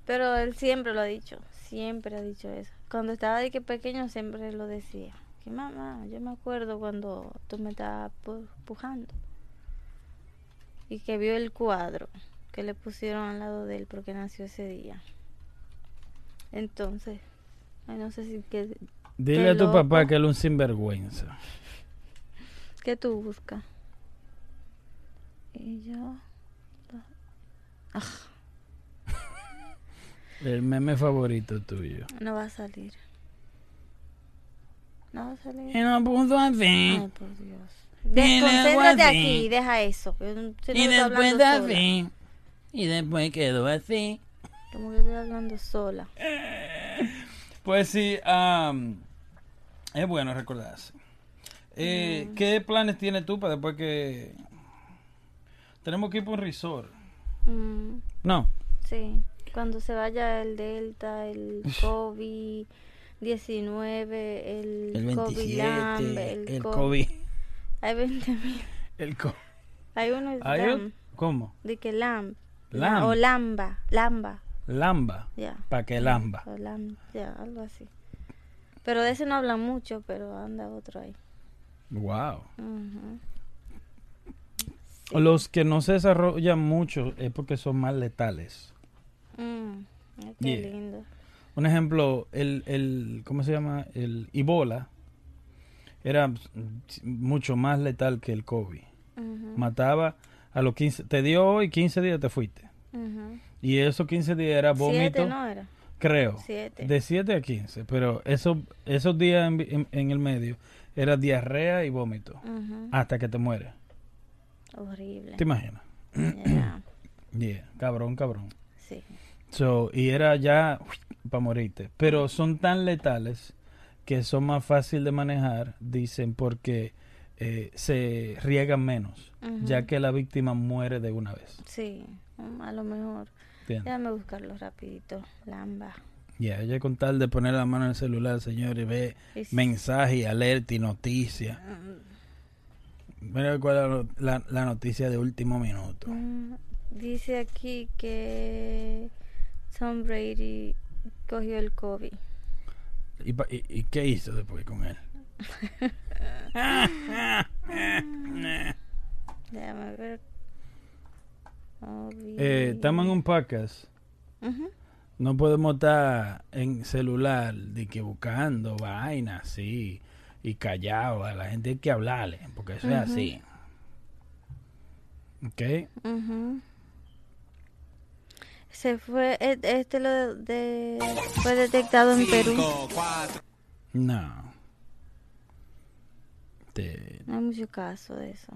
Pero él siempre lo ha dicho, siempre ha dicho eso. Cuando estaba de que pequeño siempre lo decía. Que mamá, yo me acuerdo cuando tú me estabas pu- pujando. Y que vio el cuadro que le pusieron al lado de él porque nació ese día. Entonces, ay, no sé si que, Dile a tu papá que él es un sinvergüenza. ¿qué tú buscas? Y yo... Ah. El meme favorito tuyo. No va a salir. No va a salir. Y no puso así. Ay, por Dios. Y Desconcéntrate aquí, deja eso. Y después así. Y después quedó así. Como que estoy hablando sola. Pues sí, am, es bueno recordarse. Eh, ¿Qué planes tienes tú para después que... Tenemos que ir por un resort. Mm, No. sí. Cuando se vaya el Delta, el COVID. 19, el, El COVID 27, Lamb, el, el, co- COVID. Hay 20 mil. El co- Hay uno es ¿Hay Lamb, ¿Cómo? de que Lamb. Lamb. O Lamba, Lamba, Lamba. ya. ¿Para qué lamba? O Lamb, ya, algo así. Pero de ese no hablan mucho, pero anda otro ahí. Wow. Ujú. Los que no se desarrollan mucho es porque son más letales. Mm, qué Yeah. lindo. Un ejemplo, el, el ¿cómo se llama? El Ebola era mucho más letal que el COVID. Ujú, Mataba a los 15, te dio hoy 15 días te fuiste. ujú. Y esos 15 días era vómito, Siete no era. creo. Siete. De 7 a 15, pero esos esos días en, en- en el medio era diarrea y vómito Ujú. hasta que te mueres. Horrible. ¿Te imaginas? Ya, Yeah, cabrón, cabrón. Sí. So, y era ya para morirte. Pero son tan letales que son más fácil de manejar, dicen, porque eh, se riegan menos, ya que la víctima muere de una vez. Sí, mm, a lo mejor. ¿Entiendes? Déjame buscarlo rapidito. Lamba. Ya, ella con tal de poner la mano en el celular, señor, y ve Es- mensaje, alerta y noticias. Mira cuál es la- la noticia de último minuto. Mm, Dice aquí que Tom Brady cogió el COVID. ¿Y, pa- y- y qué hizo después con él? Déjame ver. Eh, estamos en un podcast. No podemos estar en celular de que buscando vainas así y callado. A la gente hay que hablarle, porque eso es así. ¿Ok? Ujú. Se fue, e- este lo de, fue detectado en Perú. No. Te- No hay mucho caso de eso.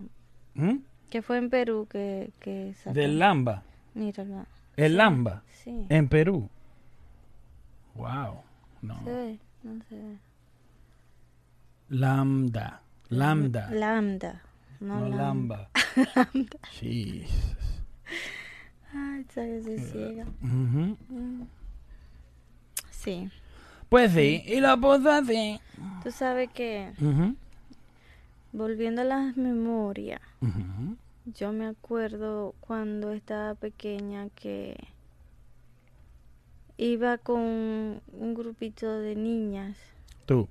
¿Mm? Que fue en Perú que, que sacó. Del Lamba. Míralo. El Lamba. Sí. En Perú. Wow. No. Se ve, no se ve. Lambda. Lambda. Lambda. No, No lambda. lamba. Jesus. Soy ciega. Mm. Sí. Pues sí, y lo puso así. Tú sabes que, Ujú. volviendo a las memorias, Ujú. yo me acuerdo cuando estaba pequeña que iba con un grupito de niñas, Tú.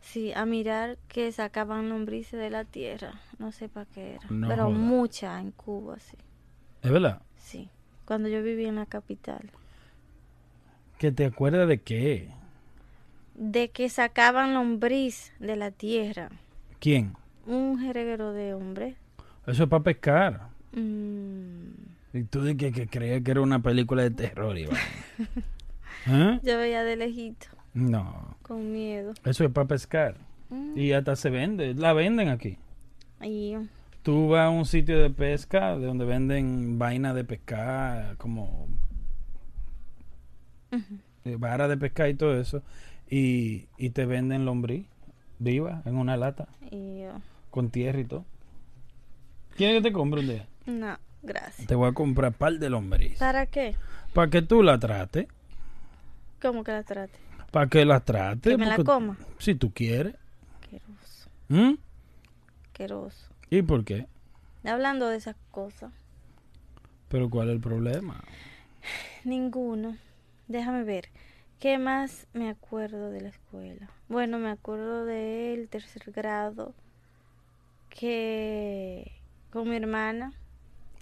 sí, a mirar que sacaban lombrices de la tierra. No sé para qué era, No pero joda. muchas en Cuba, sí. ¿Es verdad? Sí, cuando yo vivía en la capital. ¿Que te acuerdas de qué? De que sacaban lombriz de la tierra. ¿Quién? Un jereguero de hombre. Eso es para pescar. Mm, Y tú de que, que creías que era una película de terror, Iván. ¿Eh? yo veía de lejito, No, con miedo. eso es para pescar. Mm, Y hasta se vende, la venden aquí. y Tú vas a un sitio de pesca de donde venden vaina de pescar, como eh, vara de pescar y todo eso, y, y te venden lombriz viva en una lata y yo, con tierra y todo. ¿Quieres que te compre un día? no, gracias. Te voy a comprar par de lombriz. ¿Para qué? Para que tú la trates. ¿Cómo que la trate? Para que la trates. Que me la coma. Si tú quieres. Queroso, ¿Mm? queroso. ¿Y por qué? Hablando de esas cosas, Pero ¿cuál es el problema? ninguno. Déjame ver. ¿Qué más me acuerdo de la escuela? Bueno, me acuerdo del tercer grado que con mi hermana,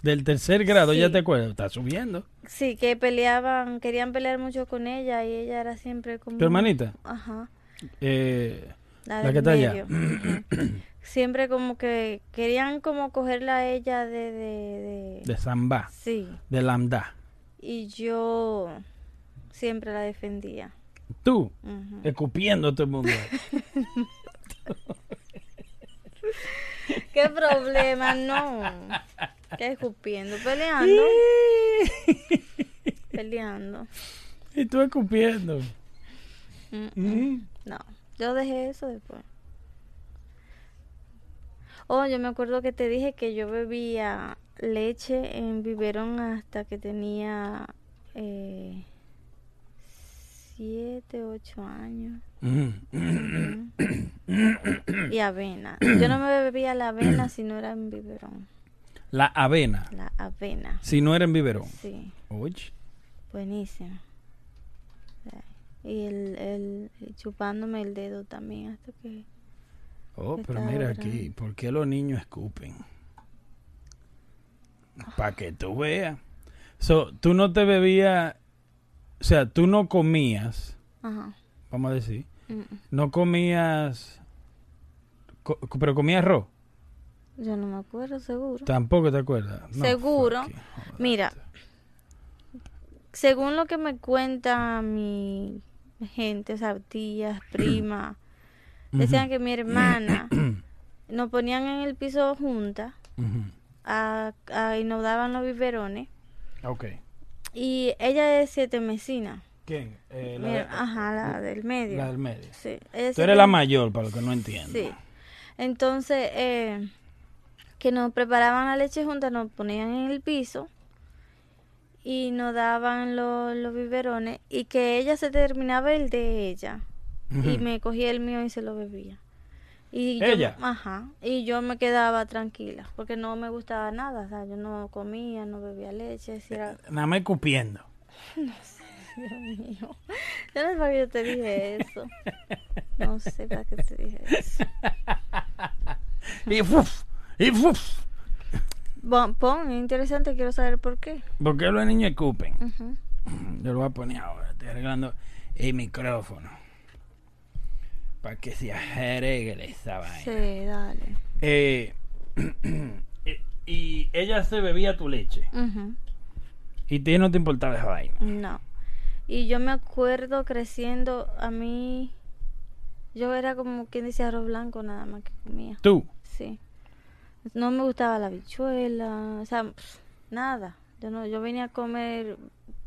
Del tercer grado, ¿ya te acuerdas? Está subiendo. sí, que peleaban, querían pelear mucho con ella y ella era siempre como... ¿Tu hermanita? Ajá. Eh, La, La que está allá. Siempre como que querían como cogerla a ella de, de, de- de Zamba. Sí. De Lambda. Y yo siempre la defendía. Tú, escupiendo a todo el mundo. ¿Qué problema? No. ¿Qué escupiendo? Peleando. Peleando. y tú escupiendo. Mm, Mm. No, yo dejé eso después. Oh, yo me acuerdo que te dije que yo bebía leche en biberón hasta que tenía eh, siete, ocho años. Mm. Y avena. Yo no me bebía la avena si no era en biberón. La avena, La avena. si no era en biberón. Sí, Oye. buenísimo. Y el, el chupándome el dedo también hasta que... Oh, pero mira aquí, ¿por qué los niños escupen? Para que tú veas. So, tú no te bebías, o sea, tú no comías, Ajá. vamos a decir, Mm, no comías, co- pero comías arroz. Yo no me acuerdo, seguro. Tampoco te acuerdas. No, Seguro. Mira, según lo que me cuenta mi gente, sea, tías, primas, decían que mi hermana nos ponían en el piso juntas a- a- y nos daban los biberones. Ok. Y ella es siete mesina. ¿Quién? Eh, la, Mi- de- ajá, la del medio. la del medio. Sí, ella Tú eres la mayor, para los que no entienden. Sí. Entonces, eh, que nos preparaban la leche junta, nos ponían en el piso y nos daban lo- los biberones y que ella se terminaba el de ella y me cogía el mío y se lo bebía. Y yo- ¿Ella? ajá. Y yo me quedaba tranquila porque no me gustaba nada. O sea, yo no comía, no bebía leche. Si era... Nada más escupiendo. Dios mío. Yo no sé para qué yo te dije eso. No sé para qué te dije eso. Y fuf, y fuf. Bon, pon, es interesante, quiero saber por qué. ¿Por qué los niños escupen? Yo lo voy a poner ahora. Estoy arreglando el micrófono. Para que se arregle esa vaina. Sí, dale. Eh, y ella se bebía tu leche. Y a ti no te importaba esa vaina. No. Y yo me acuerdo creciendo, a mí, yo era como quien dice arroz blanco nada más que comía. Tú. Sí. No me gustaba la bichuela, o sea, nada. Yo no, yo venía a comer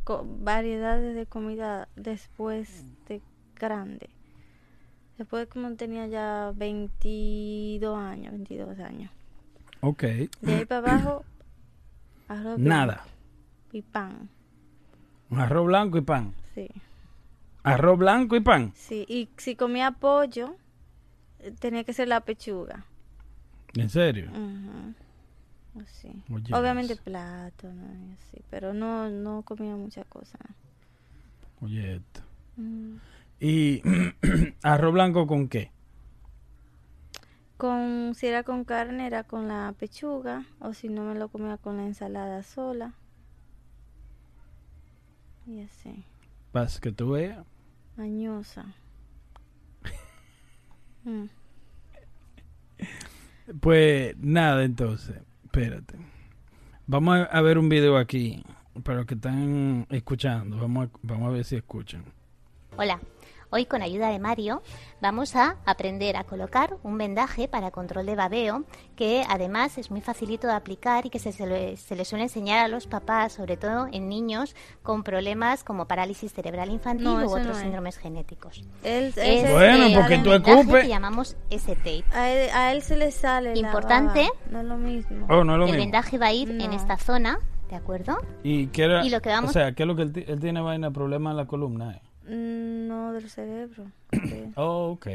co- variedades de comida después de grande. Después como tenía ya 22 años, 22 años. Ok. De ahí para abajo, arroz Nada. y pan. Un arroz blanco y pan. Sí, Arroz blanco y pan. sí. Y si comía pollo, eh, tenía que ser la pechuga. ¿En serio? Así. Oye, Obviamente eso. plátano y así, pero no, no comía muchas cosas. Oye, esto. Mm. ¿Y arroz blanco con qué? Con, si era con carne, era con la pechuga, o si no me lo comía con la ensalada sola. Y así, Para que tú veas. mañosa. Mm. Pues nada, entonces. Espérate. Vamos a, a ver un video aquí. Para los que están escuchando. Vamos a, vamos a ver si escuchan. Hola, hoy con ayuda de Mario vamos a aprender a colocar un vendaje para control de babeo que además es muy facilito de aplicar y que se, se le, se le suele enseñar a los papás, sobre todo en niños con problemas como parálisis cerebral infantil No, u otros no es. síndromes genéticos. Él, Es, ese- Bueno, eh, porque tú escupes. que llamamos S-tape. a, él, a él se le sale. la Importante. baba, No es lo mismo. Oh, no es lo El mismo. vendaje va a ir en esta zona, ¿de acuerdo? ¿Y qué era? Y lo que vamos- O sea, ¿qué es lo que él, él tiene vaina, problema en la columna? eh? Mm, No, del cerebro. Sí. Oh, ok.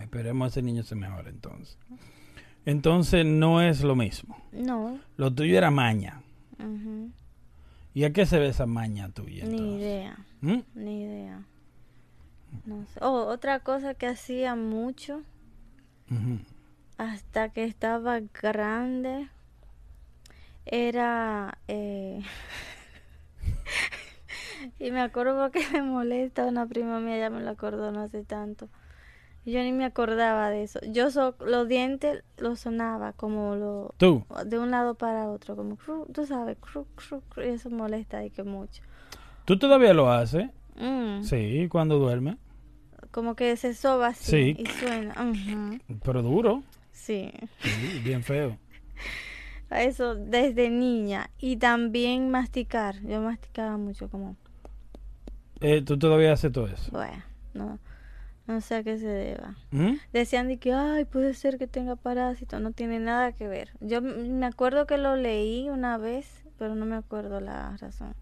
Esperemos a ese niño se mejore entonces. Entonces no es lo mismo. No, Lo tuyo era maña. ujú, ¿Y a qué se ve esa maña tuya? ni entonces? idea. ¿Mm? Ni idea. No sé. Oh, otra cosa que hacía mucho hasta que estaba grande era eh, y me acuerdo porque me molesta una prima mía ya me lo acordó no hace tanto yo ni me acordaba de eso yo so- los dientes los sonaba como lo Tú. de un lado para otro como cru, tú sabes cru, cru, cru, y eso molesta y que mucho ¿Tú todavía lo haces? Mm, Sí, cuando duerme. Como que se soba así Sí. y suena. Pero duro. Sí. Sí, bien feo. Eso desde niña. Y también masticar. Yo masticaba mucho como, Eh, ¿Tú todavía haces todo eso? bueno, no, no sé a qué se deba. ¿Mm? Decían de que, ay, puede ser que tenga parásito. No tiene nada que ver. Yo me acuerdo que lo leí una vez, pero no me acuerdo la razón.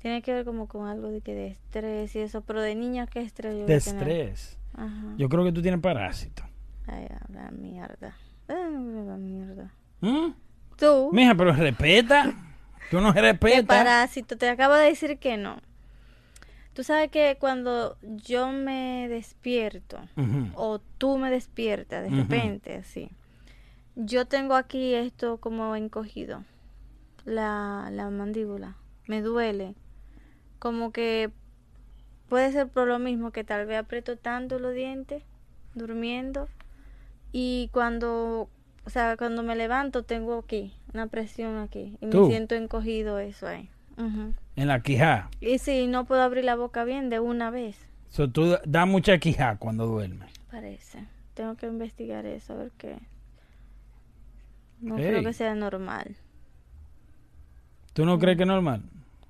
Tiene que ver como con algo de que de estrés y eso. Pero de niña, ¿qué estrés yo De estrés. Ajá. Yo creo que tú tienes parásito. Ay, la mierda. Ay, la mierda. ¿Mm? Tú. Mija, pero respeta. Tú no ¿Qué respetas. parásito? Te acabo de decir que no. Tú sabes que cuando yo me despierto o tú me despiertas de repente, así, yo tengo aquí esto como encogido, la, la mandíbula, me duele, como que puede ser por lo mismo que tal vez aprieto tanto los dientes durmiendo y cuando, o sea, cuando me levanto tengo aquí una presión aquí y ¿Tú? me siento encogido eso ahí. En la quijá. Y si no puedo abrir la boca bien de una vez. So, tú da mucha quijá cuando duermes. Parece. Tengo que investigar eso, a ver qué. No creo que sea normal. ¿Tú no crees que es normal?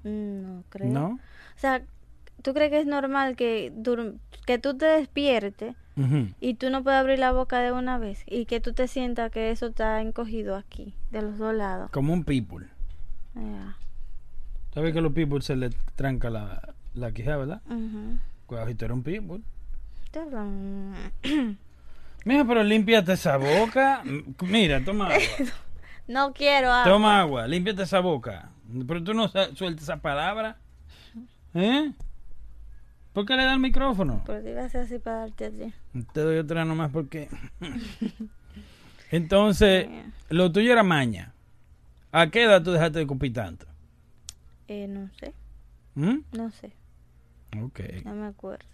Mm, No creo. ¿No? O sea, ¿tú crees que es normal que, que tú te despiertes y tú no puedes abrir la boca de una vez? Y que tú te sientas que eso está encogido aquí, de los dos lados. Como un people. Ya. ¿Sabes que a los people se les tranca la, la quijá, verdad? Ujú. Cuidado, si tú eres un hablan- Mira, pero límpiate esa boca. Mira, toma agua. No quiero agua. Toma agua, límpiate esa boca. Pero tú no sueltas esa palabra. ¿Eh? ¿Por qué le da el micrófono? Pero te iba a hacer así para darte a ti. Te doy otra nomás porque. Entonces, lo tuyo era maña. ¿A qué edad tú dejaste de cupir tanto? Eh, no sé, ¿Mm? no sé. Ok. No me acuerdo.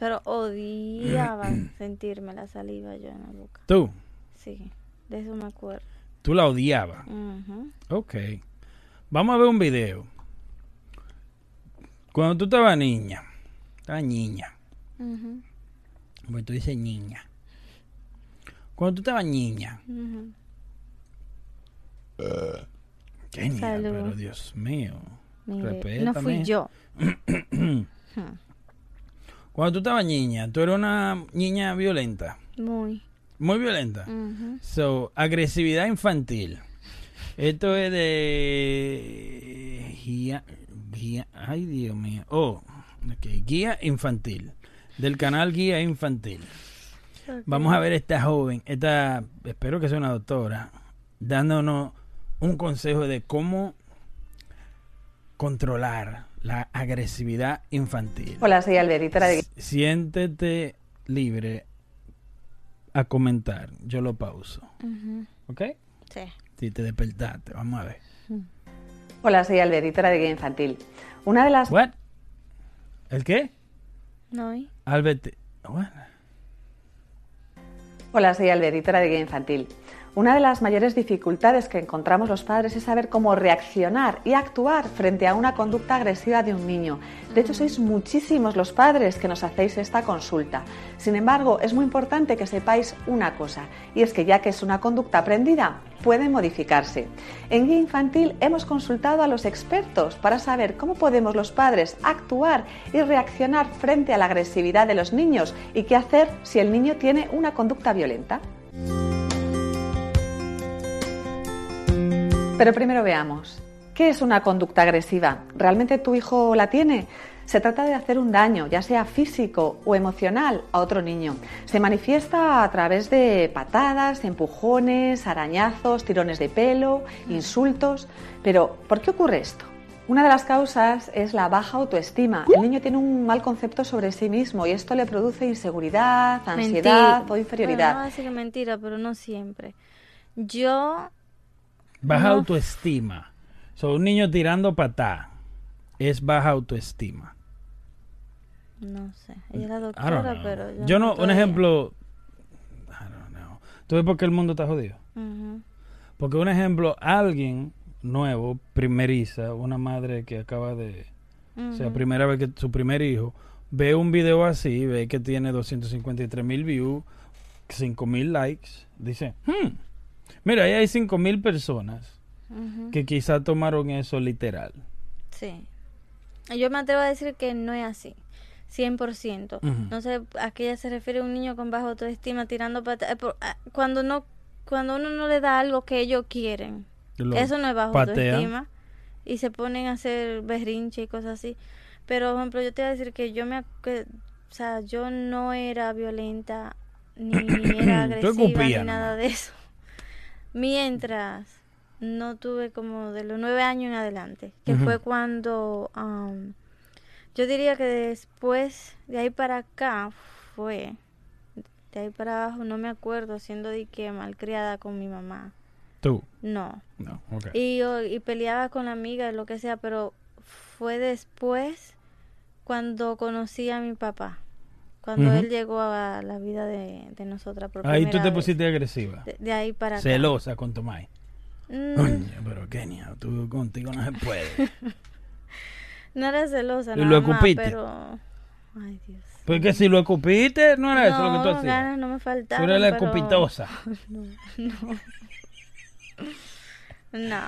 Pero odiaba sentirme la saliva yo en la boca. Tú, Sí, de eso me acuerdo. tú la odiabas. Ujú. Ok. Vamos a ver un video. Cuando tú estabas niña, estabas niña, Ujú, porque tú dices niña. Cuando tú estabas niña, Salud. pero Dios mío. Mire, no fui yo. Cuando tú estabas niña, tú eras una niña violenta, Muy. muy violenta. So, agresividad infantil. Esto es de guía, guía, ay Dios mío. Oh, ok, guía infantil. Del canal Guía Infantil. Vamos a ver esta joven, esta, espero que sea una doctora, dándonos un consejo de cómo controlar la agresividad infantil. Hola, soy Alberita de Siéntete libre a comentar. Yo lo pauso. Ujú. ¿Ok? Sí. Si te despertaste, vamos a ver. Hola, soy Alberita de Guía Infantil. Una de las ¿What? ¿El qué? No. Albert. What? Hola, soy Alberita de Guía Infantil. Una de las mayores dificultades que encontramos los padres es saber cómo reaccionar y actuar frente a una conducta agresiva de un niño. De hecho, sois muchísimos los padres que nos hacéis esta consulta. Sin embargo, es muy importante que sepáis una cosa, y es que ya que es una conducta aprendida, puede modificarse. En Guía Infantil hemos consultado a los expertos para saber cómo podemos los padres actuar y reaccionar frente a la agresividad de los niños y qué hacer si el niño tiene una conducta violenta. Pero primero veamos, ¿qué es una conducta agresiva? ¿Realmente tu hijo la tiene? Se trata de hacer un daño, ya sea físico o emocional, a otro niño. Se manifiesta a través de patadas, empujones, arañazos, tirones de pelo, insultos. Pero, ¿por qué ocurre esto? Una de las causas es la baja autoestima. El niño tiene un mal concepto sobre sí mismo y esto le produce inseguridad, ansiedad o inferioridad. Bueno, no voy a decir mentira, pero no siempre. Yo, Baja No. autoestima. So, un niño tirando patá es baja autoestima. no sé. Ella es la doctora, pero yo, Yo no no, un ejemplo. I don't know. ¿Tú ves por qué el mundo está jodido? Porque un ejemplo, alguien nuevo, primeriza, una madre que acaba de o sea, primera vez que su primer hijo, ve un video así, ve que tiene 253 mil views, 5 mil likes, dice, "Hmm, mira, ahí hay 5 mil personas Ujú. que quizá tomaron eso literal. Sí. Yo me atrevo a decir que no es así. 100%. Ujú. No sé a qué ella se refiere un niño con baja autoestima tirando pata- eh, ah, cuando no cuando uno no le da algo que ellos quieren. Lo Eso no es bajo autoestima. Y se ponen a hacer berrinche y cosas así. Pero, por ejemplo, yo te voy a decir que yo me... que- o sea, yo no era violenta, ni era agresiva, ni nada de eso. Mientras no tuve como de los nueve años en adelante, que fue cuando... am, yo diría que después, de ahí para acá, fue... De ahí para abajo, no me acuerdo, siendo de que malcriada con mi mamá. Tú. No. No, ok. Y, yo- y peleaba con la amiga, lo que sea, pero fue después cuando conocí a mi papá. Cuando Ujú. él llegó a la vida de, de nosotras por Ahí tú te vez. pusiste agresiva. De, de ahí para acá. Celosa con Tomás. Mm, Coño, pero Kenia, tú contigo no se puede. no era celosa, ¿Y lo más, escupiste? pero... Ay, Dios. Porque si lo escupiste, no era eso lo que tú No, hacías. ganas no me Tú faltaban, eres la pero- escupitosa. No,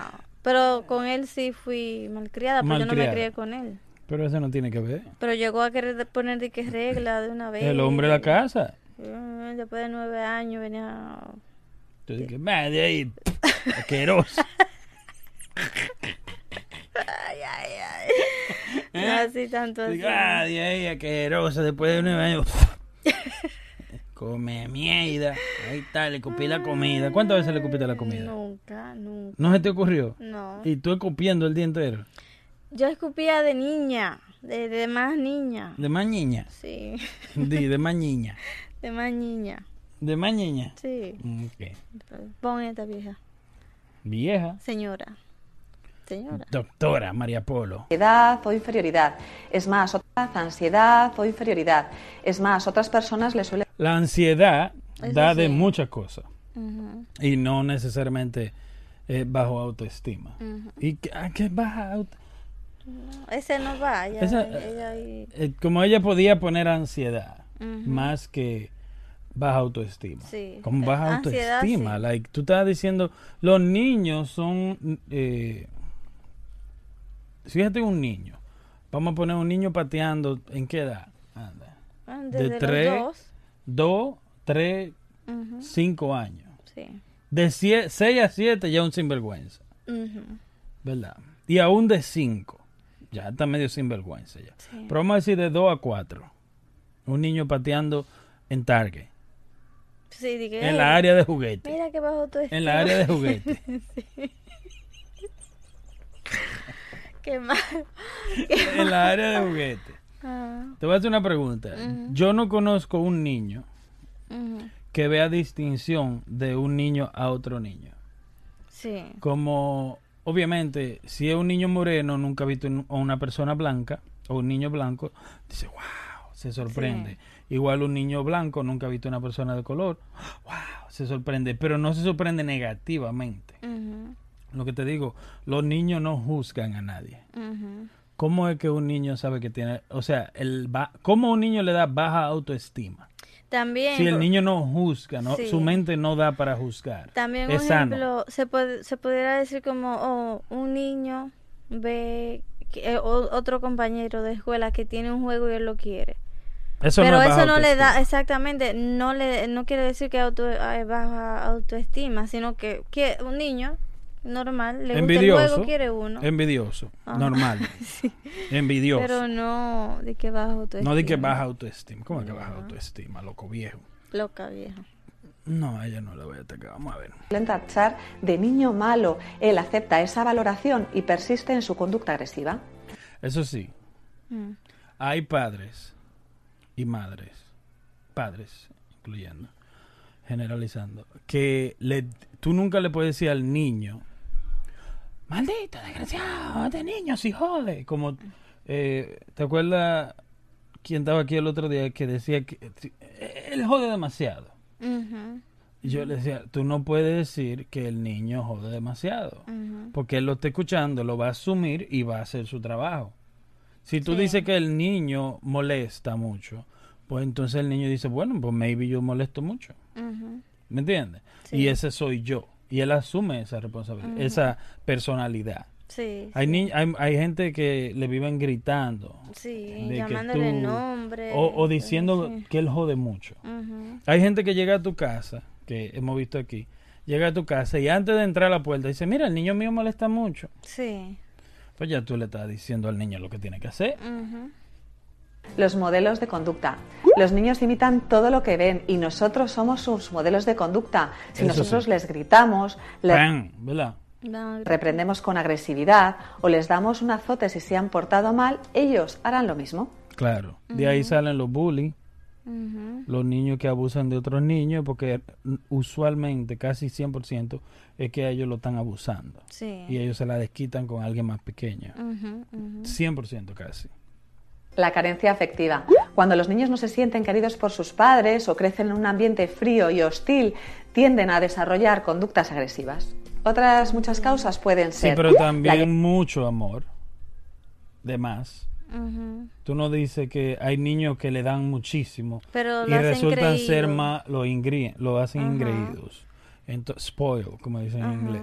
pero con él sí fui malcriada, pero yo no me Malcriada. crié con él. Pero eso no tiene que ver. Pero llegó a querer poner de que regla de una vez. El hombre de la casa. Eh, Después de nueve años venía... Yo dije, "Va de ahí, asqueroso. Ay, ay, ay. No así tanto así. Digo, ah, ahí, asqueroso. Después de nueve años. Come mierda. Ahí está, le escupí la comida. ¿Cuántas veces le escupiste la comida? Nunca, nunca. ¿No se te ocurrió? No. Y tú escupiendo el día entero. Yo escupía de niña, de, de más niña. De más niña. Sí, Di, de más niña. de más niña. De más niña. Sí. Ok. Pon esta vieja. Vieja. Señora. Señora. Doctora María Polo. ansiedad o inferioridad. Es más, otra ansiedad o inferioridad. Es más, otras personas le suelen La ansiedad Eso da de sí. muchas cosas. Ujú, Y no necesariamente eh, bajo autoestima. ujú. ¿Y qué, a qué baja auto- No, ese no va. Ella, Esa- ella ahí- Eh, como ella podía poner ansiedad más que baja autoestima. Sí. Como baja Ansiedad, autoestima. sí. Like, tú estás diciendo, los niños son... eh, fíjate un niño. Vamos a poner un niño pateando. ¿En qué edad? Anda. Ah, de Desde dos. Dos, tres, Ujú, cinco años. Sí. De 6 a 7 ya un sinvergüenza. ¿Verdad? Y aún de 5. Ya está medio sinvergüenza ya. Sí. Pero vamos a decir de 2 a 4. Un niño pateando en Target. Sí, dije, En la área de juguete. Mira que bajo tu En la área de juguete. Qué mal. en la área de juguete. Ah, Te voy a hacer una pregunta. Yo no conozco un niño que vea distinción de un niño a otro niño. Sí. Como, obviamente, si es un niño moreno, nunca ha visto un- a una persona blanca o un niño blanco, dice, wow, se sorprende. Igual un niño blanco nunca ha visto a una persona de color, wow, se sorprende, pero no se sorprende negativamente. Lo que te digo, los niños no juzgan a nadie. ¿Cómo es que un niño sabe que tiene, o sea, el ba- cómo un niño le da baja autoestima? También. Si el por- niño no juzga, no, Sí. su mente no da para juzgar. También, sano. ejemplo, se, puede, se pudiera decir como, oh, un niño ve que, eh, otro compañero de escuela que tiene un juego y él lo quiere. Eso Pero no es eso no le da, exactamente, no le no quiere decir que auto, hay baja autoestima, sino que, que un niño normal le gusta el Envidioso. juego, quiere uno. Envidioso, Ah. normal. Envidioso. Pero no de que baja autoestima. no di que baja autoestima. ¿Cómo es que baja autoestima, loco viejo? Loca vieja. No, a ella no le voy a atacar. Vamos a ver. tachar de niño malo. Él acepta esa valoración y persiste en su conducta agresiva. Eso sí, Mm. hay padres y madres, padres incluyendo, generalizando, que le, tú nunca le puedes decir al niño, maldito, desgraciado, de niño, si jode. Como, eh, ¿te acuerdas quién estaba aquí el otro día que decía que eh, él jode demasiado? Y yo le decía, tú no puedes decir que el niño jode demasiado. Porque él lo está escuchando, lo va a asumir y va a hacer su trabajo. Si tú Sí. dices que el niño molesta mucho, pues entonces el niño dice, bueno, pues maybe yo molesto mucho. ¿Me entiendes? Sí. Y ese soy yo. Y él asume esa responsabilidad, esa personalidad. Sí. Hay, sí. ni- hay, hay gente que le viven gritando Sí, de llamándole tú- nombre. o, o diciendo que él jode mucho. Hay gente que llega a tu casa, que hemos visto aquí, llega a tu casa y antes de entrar a la puerta dice, mira, el niño mío molesta mucho. Sí. Pues ya tú le estás diciendo al niño lo que tiene que hacer. Los modelos de conducta. Los niños imitan todo lo que ven y nosotros somos sus modelos de conducta. Si Eso nosotros sí. les gritamos, les reprendemos con agresividad o les damos un azote si se han portado mal, ellos harán lo mismo. Claro. De ahí salen los Ujú. los niños que abusan de otros niños, porque usualmente, casi 100%, es que ellos lo están abusando. Sí. Y ellos se la desquitan con alguien más pequeño. Ujú, ujú. 100% casi. La carencia afectiva. Cuando los niños no se sienten queridos por sus padres o crecen en un ambiente frío y hostil, tienden a desarrollar conductas agresivas. Otras muchas causas pueden Sí, ser pero la también mucho amor. De más. Tú no dices que hay niños que le dan muchísimo Pero y resultan ser más, lo, lo hacen Ajá. ingreídos. Spoil, como dicen en inglés.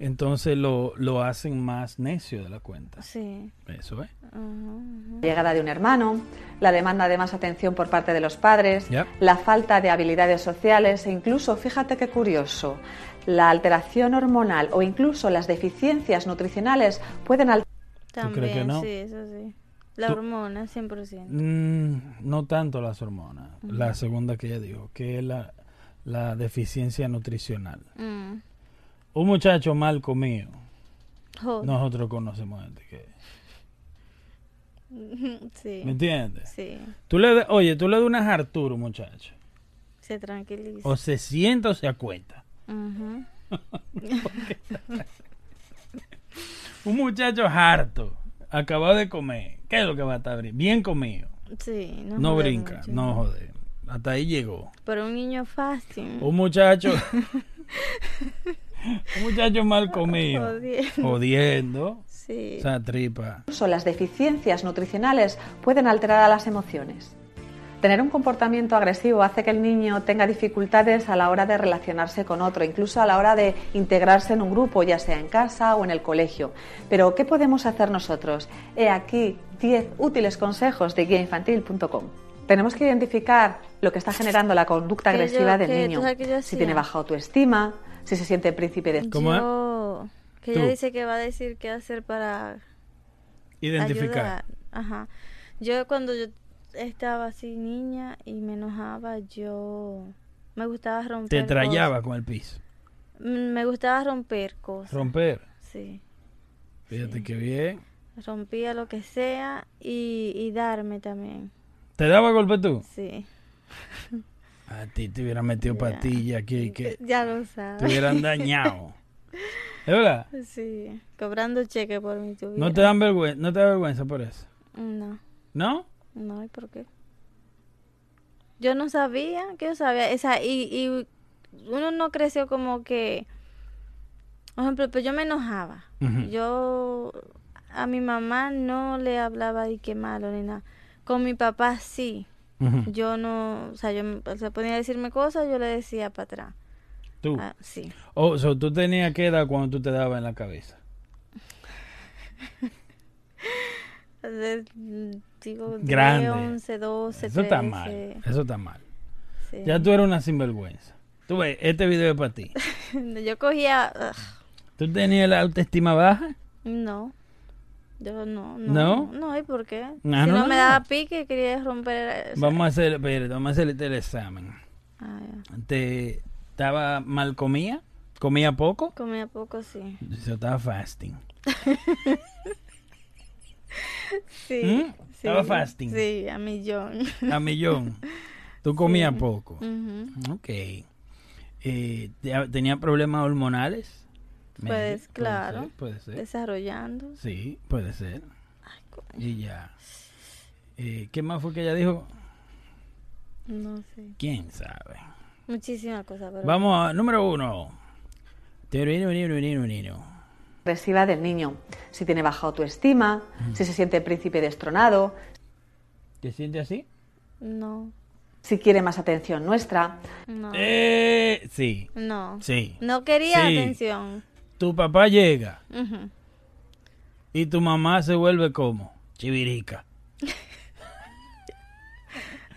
Entonces lo, lo hacen más necio de la cuenta. Sí. Eso es. Ujú, llegada de un hermano, la demanda de más atención por parte de los padres, la falta de habilidades sociales e incluso, fíjate qué curioso, la alteración hormonal o incluso las deficiencias nutricionales pueden alterar También, crees que no? sí, eso sí. La Tú- hormona, 100%. Mm, no tanto las hormonas. La segunda que ella dijo, que es la, la deficiencia nutricional. Mm. Un muchacho mal comido. Nosotros conocemos gente que... Sí. ¿Me entiendes? Sí. Tú le oye, tú le das unas Arturo, muchacho. Se tranquiliza. O se sienta o se acuesta. Ujú. Un muchacho harto, acabado de comer. ¿Qué es lo que va a estar bien? Comido. Sí, no, No jode brinca, mucho. no joder. Hasta ahí llegó. Pero un niño fácil. Un muchacho. un muchacho mal comido. Jodiendo. Jodiendo. Sí. Esa tripa. Incluso las deficiencias nutricionales pueden alterar a las emociones. Tener un comportamiento agresivo hace que el niño tenga dificultades a la hora de relacionarse con otro, incluso a la hora de integrarse en un grupo, ya sea en casa o en el colegio. Pero, ¿qué podemos hacer nosotros? He aquí 10 útiles consejos de guiainfantil.com. Tenemos que identificar lo que está generando la conducta Que yo- agresiva del niño. ¿tú sabes qué yo Si tiene baja autoestima, si se siente príncipe de ¿Cómo es? Yo- Que Tú. ella dice que va a decir qué hacer para Identificar. ayudar. Ajá. Yo cuando yo estaba así niña y me enojaba, yo me gustaba romper Te cosas. trayaba con el piso. Mm, Me gustaba romper cosas. Romper. Sí. Fíjate Sí. que bien. Rompía lo que sea y, y darme también. ¿Te daba golpe tú? Sí. A ti te hubieran metido patilla aquí que Ya lo te sabes. hubieran dañado. ¿Es verdad? Sí. Cobrando cheque por mi tuviera. ¿No te dan vergüenza, no te da vergüenza por eso? No. ¿No? No, ¿y por qué? Yo no sabía, que yo sabía, esa, y, y uno no creció como que, por ejemplo, pues yo me enojaba. Yo a mi mamá no le hablaba de qué malo ni nada. Con mi papá sí. Yo no, o sea, yo me- se ponía a decirme cosas, yo le decía para atrás. Tú. Ah, sí. Oh, so, tú tenías que edad cuando tú te dabas en la cabeza. De- digo, 10, Grande. 11, 12, Eso está 13, mal. Eso está mal. sí. Ya tú eres una sinvergüenza. Tú ves, este video es para ti. Yo cogía... ugh, ¿Tú tenías la autoestima baja? No. Yo no, no. ¿No? No, ¿y por qué? No, si no, no, me daba pique, quería romper. Vamos a hacer, espérate, vamos a hacer el examen. ah, ya. ¿Te estaba mal comía? ¿Comía poco? Comía poco, sí. Yo estaba fasting. Sí. ¿Mm? sí, Estaba fasting. Sí, a millón. A millón. Tú comías Sí. poco. Ujú. Ok. Eh, ¿te- ¿Tenía problemas hormonales? Pues, Maybe, claro. ser, Puede ser. Desarrollando. Sí, puede ser. Ay, coño, Y ya. Eh, ¿Qué más fue que ella dijo? no sé. ¿Quién sabe? Muchísimas cosas, pero. Vamos a número uno. Agresiva del niño. Si tiene baja autoestima, si se siente príncipe destronado, ¿Te sientes así? No, si quiere más atención nuestra. no, Eh, sí. no. Sí. No quería Sí. atención. Tu papá llega y tu mamá se vuelve como chivirica.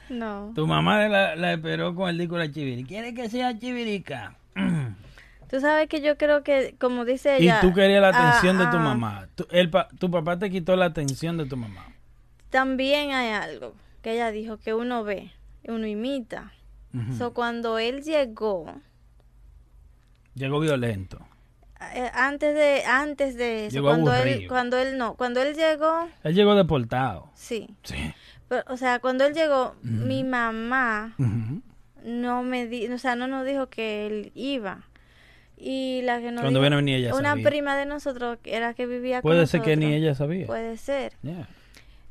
No. Tu mamá la, la esperó con el disco de la chivirica. ¿Quiere que sea chivirica? Tú sabes que yo creo que, como dice Y ella... tú querías la atención ah, de tu ah, mamá. Tu, el pa- tu papá te quitó la atención de tu mamá. También hay algo que ella dijo que uno ve, uno imita. So, cuando él llegó, Llegó violento. Eh, antes de él de eso, Llegó cuando él, cuando él no, cuando él llegó, Él llegó deportado. sí. Sí. Pero, o sea, cuando él llegó, mi mamá no me di, o sea, no nos dijo que él iba. Y la que nos Cuando dijo- ni ella una sabía. prima de nosotros era que vivía con Puede ser que ni nosotros. ella sabía. Puede ser. Yeah.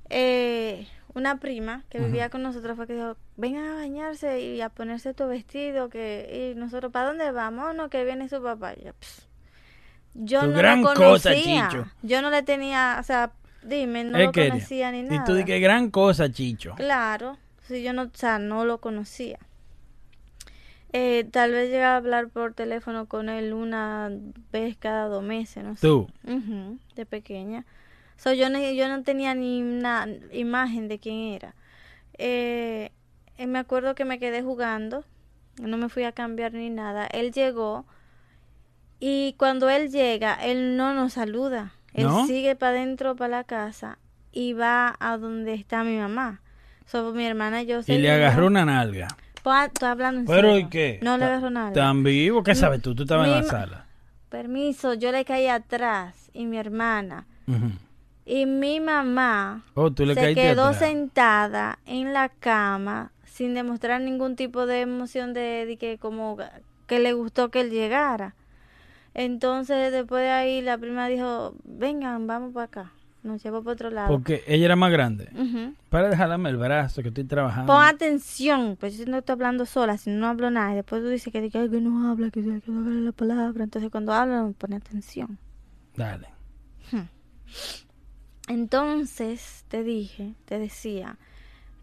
Eh, una prima que vivía con nosotros fue que dijo, vengan a bañarse y a ponerse tu vestido, que y nosotros, ¿para dónde vamos? No, que viene su papá. Y yo, "Pss". Yo Tu no gran lo cosa, conocía. Chicho. Yo no le tenía, o sea, dime, no Él lo conocía ni nada. Y tú dices, gran cosa, Chicho. Claro, si yo no, o sea, no lo conocía. Eh, tal vez llegué a hablar por teléfono con él una vez cada dos meses, no sé. Tú. Ujú, de pequeña. So, yo, no, yo no tenía ni una imagen de quién era. Eh, eh, me acuerdo que me quedé jugando, no me fui a cambiar ni nada. Él llegó y cuando él llega, él no nos saluda. Él ¿No? sigue para adentro, para la casa y va a donde está mi mamá. So, mi hermana y yo Y le agarró una nalga. Pa- Estoy hablando en ¿Pero serio. y qué? No le agarró nada. ¿Tan vivo? ¿Qué sabes tú? Tú estabas en la sala. Permiso, yo le caí atrás y mi hermana. Y mi mamá Oh, tú le se quedó atrás. sentada en la cama sin demostrar ningún tipo de emoción de, de que como que le gustó que él llegara. Entonces después de ahí la prima dijo, vengan, vamos para acá. Nos llevó para otro lado. Porque ella era más grande. Para de jalarme el brazo que estoy trabajando. Pon atención, pues yo no estoy hablando sola, si no hablo nada. Y después tú dices que, que, que no habla, que, que no habla la palabra. Entonces cuando habla, pone atención. Dale. Entonces te dije, te decía,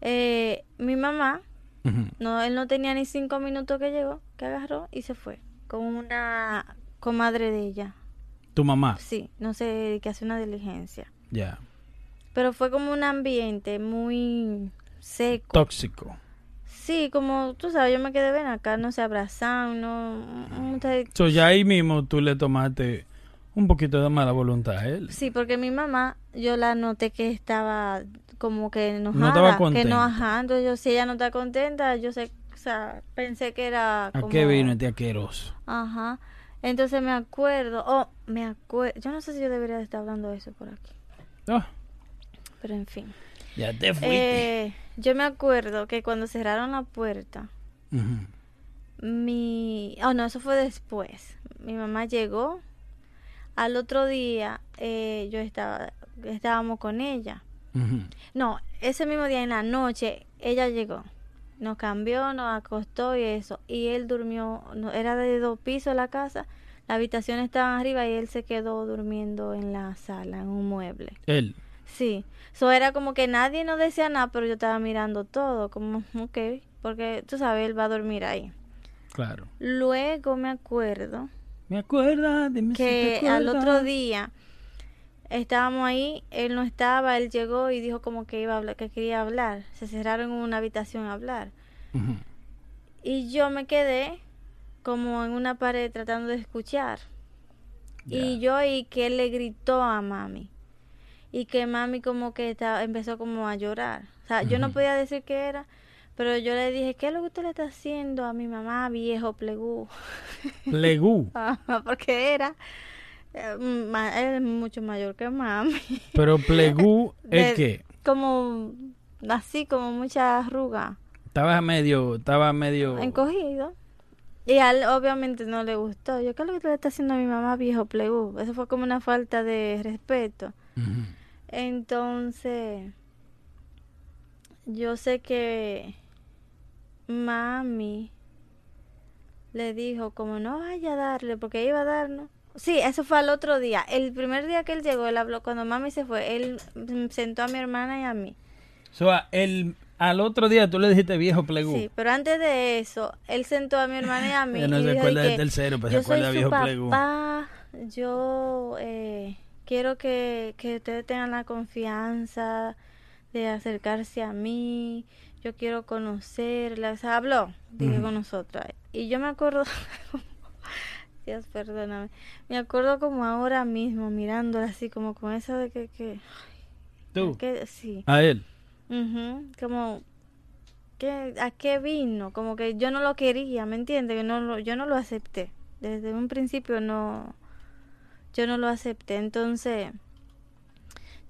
eh, mi mamá. No, él no tenía ni cinco minutos que llegó, que agarró y se fue. Con una comadre de ella. Tu mamá. Sí, no sé, que hace una diligencia. Ya. Pero fue como un ambiente muy seco. Tóxico. Sí, como tú sabes, yo me quedé ven acá, no se abrazan, no. mucha- So, ya ahí mismo tú le tomaste un poquito de mala voluntad a él. Sí, porque mi mamá, yo la noté que estaba como que enojada. estaba Que contenta. no, ajá. Entonces yo, si ella no está contenta, yo sé, o sea, pensé que era ¿A como... qué vino este asqueroso? Ajá. Entonces me acuerdo, oh, me acuerdo, yo no sé si yo debería de estar hablando de eso por aquí, Ah, pero en fin. ya te fuiste. Eh, yo me acuerdo que cuando cerraron la puerta, mi, oh no, eso fue después. Mi mamá llegó. Al otro día, eh, yo estaba, estábamos con ella. No, ese mismo día en la noche, ella llegó. Nos cambió, nos acostó y eso. Y él durmió, no, era de dos pisos la casa. La habitación estaba arriba y él se quedó durmiendo en la sala, en un mueble. Él. Sí. Eso era como que nadie nos decía nada, pero yo estaba mirando todo, como, ok, porque tú sabes, él va a dormir ahí. Claro. Luego me acuerdo Me acuerda, si te que al otro día estábamos ahí, él no estaba, él llegó y dijo como que iba a hablar, que quería hablar. Se cerraron en una habitación a hablar. Y yo me quedé como en una pared tratando de escuchar. Y yo oí que él le gritó a mami. Y que mami como que estaba, empezó como a llorar. O sea, yo no podía decir qué era, pero yo le dije, ¿qué es lo que usted le está haciendo a mi mamá, viejo plegú? Legú. Ajá, porque era, él es mucho mayor que mami. Pero plegú es que Como así, como mucha arruga, estaba medio, estaba medio. encogido. Y a él obviamente no le gustó. Yo, ¿qué es lo que le está haciendo a mi mamá, viejo plegú? Eso fue como una falta de respeto. Entonces, yo sé que mami le dijo como no vaya a darle, porque iba a darnos, Sí, eso fue al otro día. El primer día que él llegó, él habló, cuando mami se fue, él mm, sentó a mi hermana y a mí. So, el, al otro día tú le dijiste viejo plegú. Sí, pero antes de eso, él sentó a mi hermana y a mí. Ella no y se acuerda de del tercero, pero se yo soy acuerda viejo plegú. papá, yo eh, quiero que, que ustedes tengan la confianza de acercarse a mí, yo quiero conocerla, o sea, habló, dije con nosotros. Y yo me acuerdo, Dios perdóname, me acuerdo como ahora mismo, mirándola así, como con eso de que, que, Tú. que sí. A él. Ujú, Como, ¿qué, ¿a qué vino? Como que yo no lo quería, ¿me entiendes? Que no lo- yo no lo acepté. Desde un principio no, yo no lo acepté. Entonces,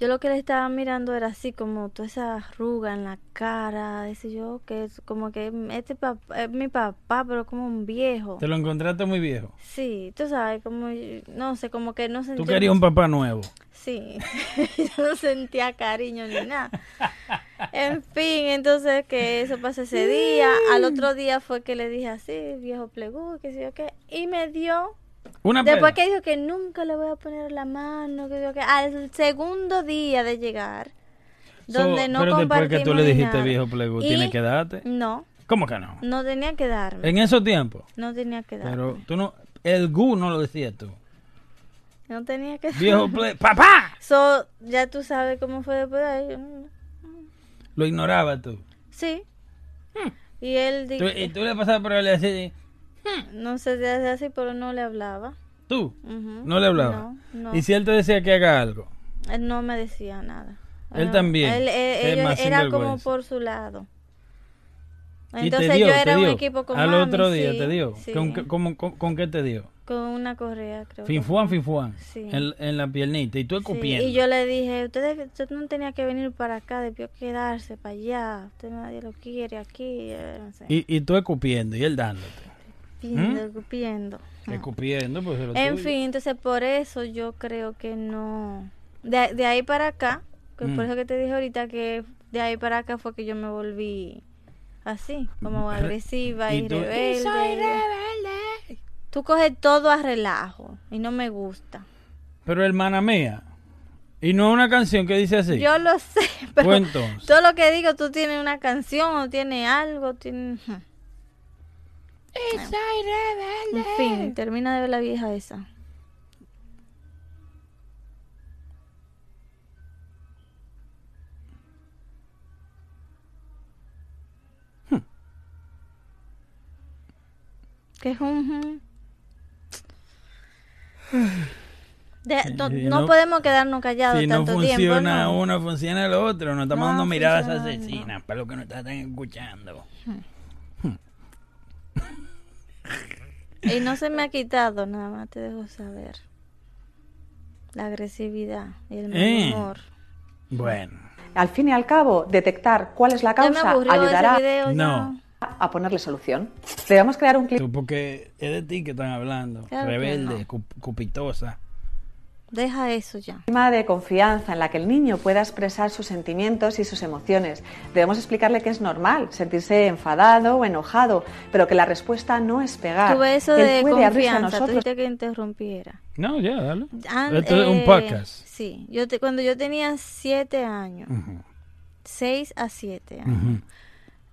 yo lo que le estaba mirando era así, como toda esa arruga en la cara, ese yo, que es como que este papá, es mi papá, pero como un viejo. Te lo encontraste muy viejo. Sí, tú sabes, como, no sé, como que no Tú sentía... querías un papá nuevo. Sí, yo no sentía cariño ni nada. En fin, entonces que eso pasó ese día. Al otro día fue que le dije así, viejo plegú, que sé yo qué. Y me dio, Una después que dijo que nunca le voy a poner la mano, que yo qué. Al segundo día de llegar, So, donde no pero después que tú le dijiste nada. viejo plegú, Y- tienes que darte. No, ¿Cómo que no? no tenía que darme. En esos tiempos. No tenía que darme. Pero tú no. El gu no lo decías tú. No tenía que Viejo ple. ¡Papá! So, ya tú sabes cómo fue después de ahí. Lo ignorabas tú. Sí. Y él dijo, y tú le pasabas por él así. No sé si hace así, pero no le hablaba. Tú. No le. No, no. Y si él te decía que haga algo. Él no me decía nada. Él también, Él, era como por su lado. Entonces dio, yo era un equipo con Al mami, otro día sí, te dio. sí. ¿Con, qué- cómo- con, con qué te dio? Con una correa, creo. Finfuan, finfuan. Sí. En, en la piernita. Y tú escupiendo. Y yo le dije, ustedes usted no tenía que venir para acá, debió quedarse para allá. Usted nadie lo quiere aquí, eh, no sé. Y, y tú escupiendo y él dándote. Piendo, escupiendo. Escupiendo, pues era En tuyo. fin, entonces por eso yo creo que no. De, de ahí para acá, que por Mm. eso que te dije ahorita que de ahí para acá fue que yo me volví así, como Re- agresiva y, y tú- rebelde. Tú coges todo a relajo y no me gusta. Pero hermana mía. Y no es una canción que dice así. Yo lo sé, pero todo lo que digo, tú tienes una canción o tienes algo, tienes... En fin, termina de ver la vieja esa. Que es un... De- no, no no- podemos quedarnos callados Si no tanto tiempo. funciona ¿no? uno, funciona el otro. Nos estamos No dando miradas asesinas para los que no están escuchando. Y no se me ha quitado nada más, te dejo saber. La agresividad y el mal Eh. humor. Bueno, Al fin y al cabo, detectar cuál es la Ya me causa ayudará ese video No. ya. a ponerle solución. Debemos crear un clip porque es de ti que están hablando. Claro Rebelde, no. cupitosa. Deja eso ya. clima de confianza en la que el niño pueda expresar sus sentimientos y sus emociones. Debemos explicarle que es normal sentirse enfadado o enojado, pero que la respuesta no es pegar. Tuve eso él de puede abrirse a confianza. Tú que interrumpiera. No, ya, dale. An- Esto es un eh, podcast. Sí, yo te- cuando yo tenía siete años, Ujú, seis a siete años, ujú,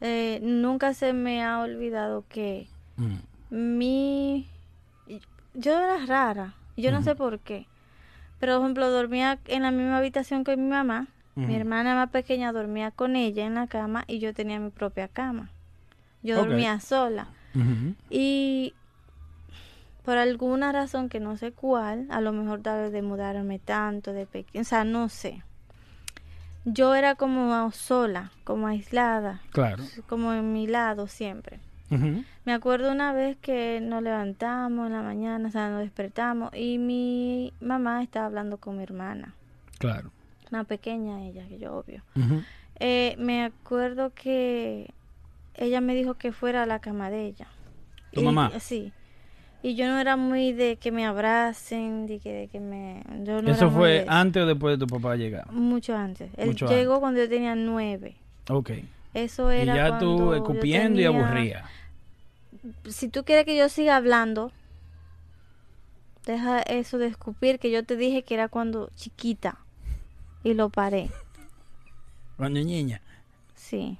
eh, nunca se me ha olvidado que ujú. mi... Yo era rara, yo no sé por qué. Pero, por ejemplo, dormía en la misma habitación que mi mamá. Mi hermana más pequeña dormía con ella en la cama y yo tenía mi propia cama. Yo dormía sola. Y por alguna razón que no sé cuál, a lo mejor tal vez de mudarme tanto de pequeña, o sea, no sé. Yo era como sola, como aislada, Claro. como en mi lado siempre. Me acuerdo una vez que nos levantamos en la mañana, o sea, nos despertamos y mi mamá estaba hablando con mi hermana, Claro. más pequeña ella que yo, obvio. Eh, me acuerdo que ella me dijo que fuera a la cama de ella. ¿Tu Y- mamá? Sí. Y yo no era muy de que me abracen, de que, de que me... Yo no ¿Eso fue antes o después de tu papá llegar? Mucho antes. Él Mucho llegó antes. cuando yo tenía nueve. Ok. Eso Y era ya tú escupiendo y tenía- aburría. Si tú quieres que yo siga hablando, deja eso de escupir que yo te dije que era cuando chiquita y lo paré. Cuando niña. Sí.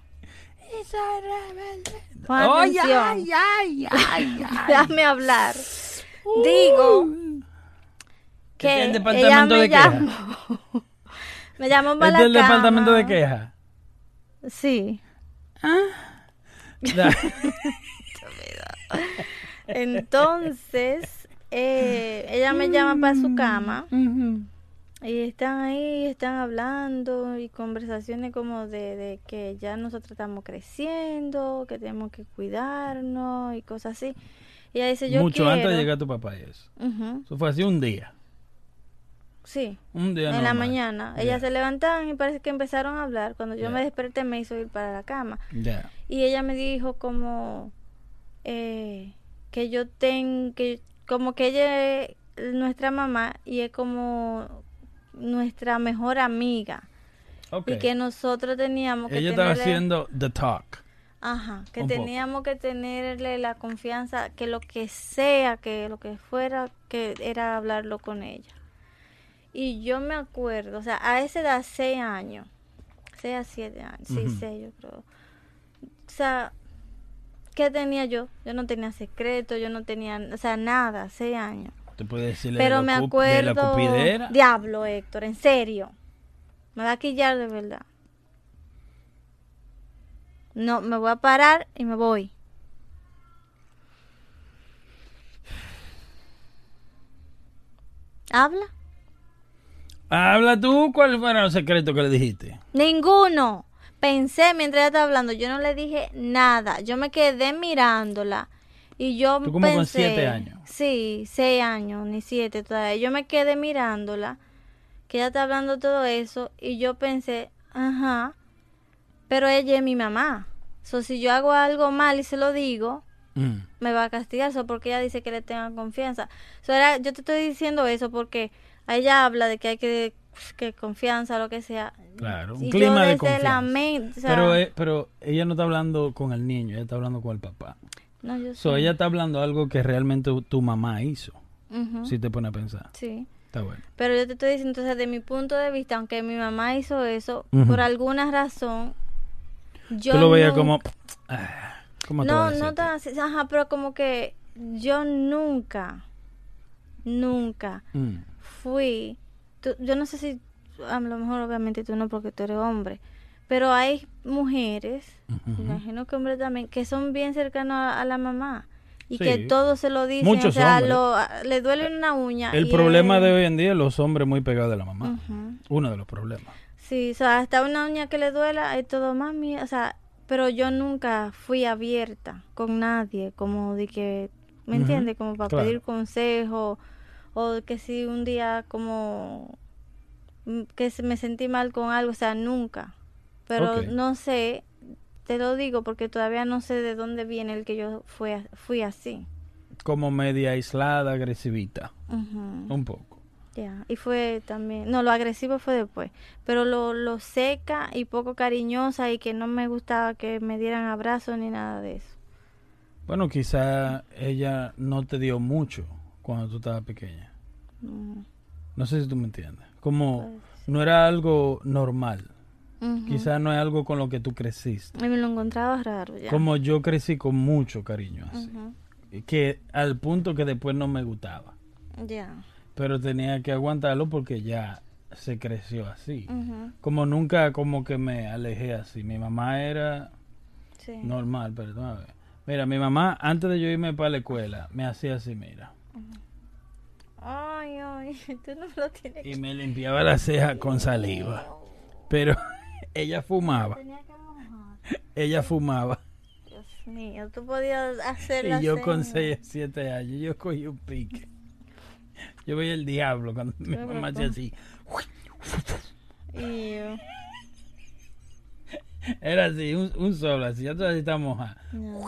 Oye, atención. ay, ay, ay, ay. Déjame hablar. Digo que el ella departamento me de queja. llamó. me llamó para Este es el la departamento cama. de queja. Sí. Da- Entonces, eh, ella me llama para su cama y están ahí, están hablando y conversaciones como de, de que ya nosotros estamos creciendo, que tenemos que cuidarnos y cosas así. Y ella dice, yo Mucho quiero... antes de llegar tu papá y eso. Eso fue así un día. Sí, Un día en la mañana. Ya. Ellas se levantaban y parece que empezaron a hablar. Cuando yo me desperté me hizo ir para la cama. Y ella me dijo como eh, que yo tengo, que como que ella es nuestra mamá y es como nuestra mejor amiga. Y que nosotros teníamos que Ella estaba haciendo the talk. Ajá, que un poco. teníamos que tenerle la confianza, que lo que sea, que lo que fuera, que era hablarlo con ella. Y yo me acuerdo, o sea, a esa edad, seis años, seis a siete años, sí, Ujú. seis yo creo. O sea, ¿qué tenía yo? Yo no tenía secreto, yo no tenía, o sea, nada, seis años. Te puede decirle Pero de, me acuerdo, de la cupidera. diablo, Héctor, en serio, me va a quillar de verdad. No, me voy a parar y me voy. ¿Habla? Habla tú, ¿cuál fueron los secretos que le dijiste? Ninguno. Pensé mientras ella estaba hablando, yo no le dije nada. Yo me quedé mirándola y yo Tú como con pensé, siete años. Sí, seis años, ni siete todavía. Yo me quedé mirándola, que ella está hablando todo eso y yo pensé, ajá, pero ella es mi mamá. So, si yo hago algo mal y se lo digo, Mm. me va a castigar eso porque ella dice que le tengan confianza. So, era- yo te estoy diciendo eso porque ella habla de que hay que, que confianza, lo que sea. Claro, un Y clima de confianza. o sea, pero, eh, pero ella no está hablando con el niño, ella está hablando con el papá. no, yo So, ella está hablando algo que realmente tu mamá hizo, si te pone a pensar. Sí. Está bueno. Pero yo te estoy diciendo, entonces, de mi punto de vista, aunque mi mamá hizo eso, por alguna razón, yo Tú lo veías como... ah, ¿Cómo No, no tan así, ajá, pero como que yo nunca, nunca Mm. Fui, tú- yo no sé si, a lo mejor obviamente tú no porque tú eres hombre, pero hay mujeres, Ujú. imagino que hombres también, que son bien cercanos a, a la mamá y Sí. que todo se lo dicen, Muchos o sea, hombres. lo- a- le duele una uña. El problema él- de hoy en día es los hombres muy pegados de la mamá. Uno de los problemas. Sí, o sea, hasta una uña que le duela es todo mami, o sea, pero yo nunca fui abierta con nadie, como de que, ¿me entiendes? Como para claro. pedir consejo o que si un día como mm, que me sentí mal con algo, o sea, nunca. Pero no sé, te lo digo porque todavía no sé de dónde viene el que yo fui, fui así. Como media aislada, agresivita. Un poco. Ya, y fue también, no, lo agresivo fue después, pero lo, lo seca y poco cariñosa y que no me gustaba que me dieran abrazos ni nada de eso. Bueno, quizá ella no te dio mucho cuando tú estabas pequeña. No sé si tú me entiendes. Como pues, no era algo normal. ujú. Quizá no es algo con lo que tú creciste. Y me lo encontraba raro ya. Como yo crecí con mucho cariño así. Que al punto que después no me gustaba. Ya. Pero tenía que aguantarlo porque ya se creció así. Como nunca como que me alejé así. Mi mamá era Sí. normal, perdón. Mira, mi mamá antes de yo irme para la escuela me hacía así, mira. Ay, ay, tú no lo tienes Y me limpiaba la ceja con saliva. Pero ella fumaba. Ella fumaba. Dios mío, tú podías hacer Y yo con seña. 6, 7 años, yo cogí un pique. Yo veía el diablo cuando mi mamá hacía así. Era así, un, un solo, así. Ya todavía está mojada. no.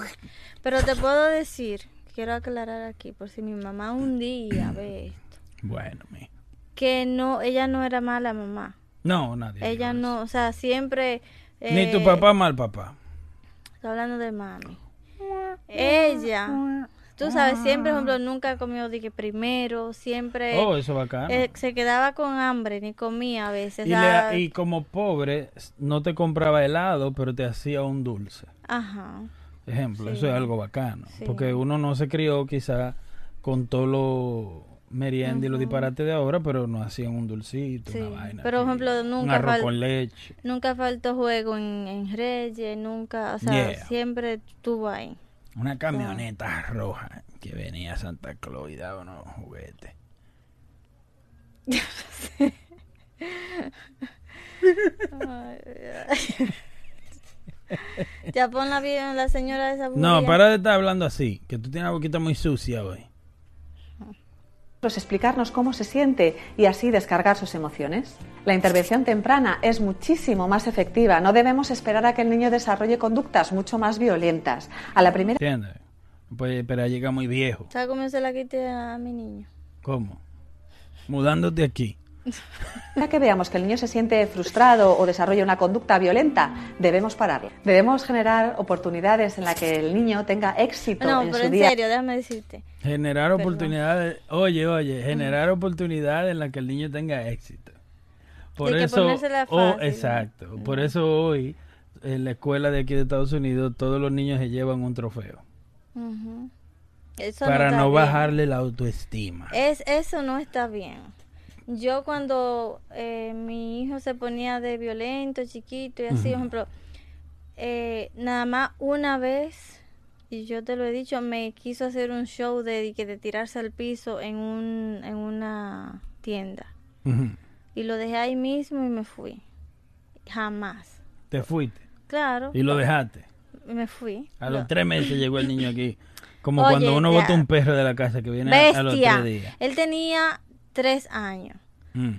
Pero te puedo decir, quiero aclarar aquí, por si mi mamá un día ve esto, Bueno, mi. que no, ella no era mala mamá. No, nadie. Ella no, o sea, siempre... eso. Ni tu eh, papá mal papá. Estoy hablando de mami. Ella, Tú sabes, siempre, por ejemplo, nunca comió de que primero, siempre Oh, eso es bacano. eh, se quedaba con hambre, ni comía a veces. le- y como pobre, no te compraba helado, pero te hacía un dulce. Ajá. Ejemplo, Sí. eso es algo bacano. Sí. Porque uno no se crió quizá con todo lo merienda y los disparates de ahora, pero nos hacían un dulcito, Sí. una vaina. Pero, por ejemplo, Un nunca arroz fal- con leche. Nunca faltó juego en, en Reyes, nunca, o sea, Yeah. siempre estuvo ahí. Una camioneta roja que venía a Santa Claus y daba unos juguetes. ya pon la, la señora esa No, para de estar hablando así, que tú tienes la boquita muy sucia hoy. Pues explicarnos cómo se siente y así descargar sus emociones. La intervención temprana es muchísimo más efectiva. No debemos esperar a que el niño desarrolle conductas mucho más violentas. A la primera ¿Entiendes? No puede esperar a llegar muy viejo. ¿Sabes cómo se la quité a mi niño? ¿Cómo? Mudándote aquí. Que veamos que el niño se siente frustrado o desarrolla una conducta violenta, debemos pararlo. Debemos generar oportunidades en las que el niño tenga éxito No, en pero su en día. serio, déjame decirte. Generar Perdón. oportunidades. Oye, oye, generar oportunidades en las que el niño tenga éxito. Por que eso, ponérsela oh, fácil, ¿no? exacto. Por eso hoy en la escuela de aquí de Estados Unidos todos los niños se llevan un trofeo. Eso para no bien. bajarle la autoestima. Es, eso no está bien. Yo cuando eh, mi hijo se ponía de violento, chiquito y así, por ejemplo, eh, nada más una vez, y yo te lo he dicho, me quiso hacer un show de, que de tirarse al piso en, un, en una tienda. Y lo dejé ahí mismo y me fui. Jamás. Te fuiste Claro, y lo dejaste. me fui. A Lo- los tres meses llegó el niño aquí. Como Oye, cuando uno ya. bota un perro de la casa que viene a, a los tres días. Él tenía tres años. Mm.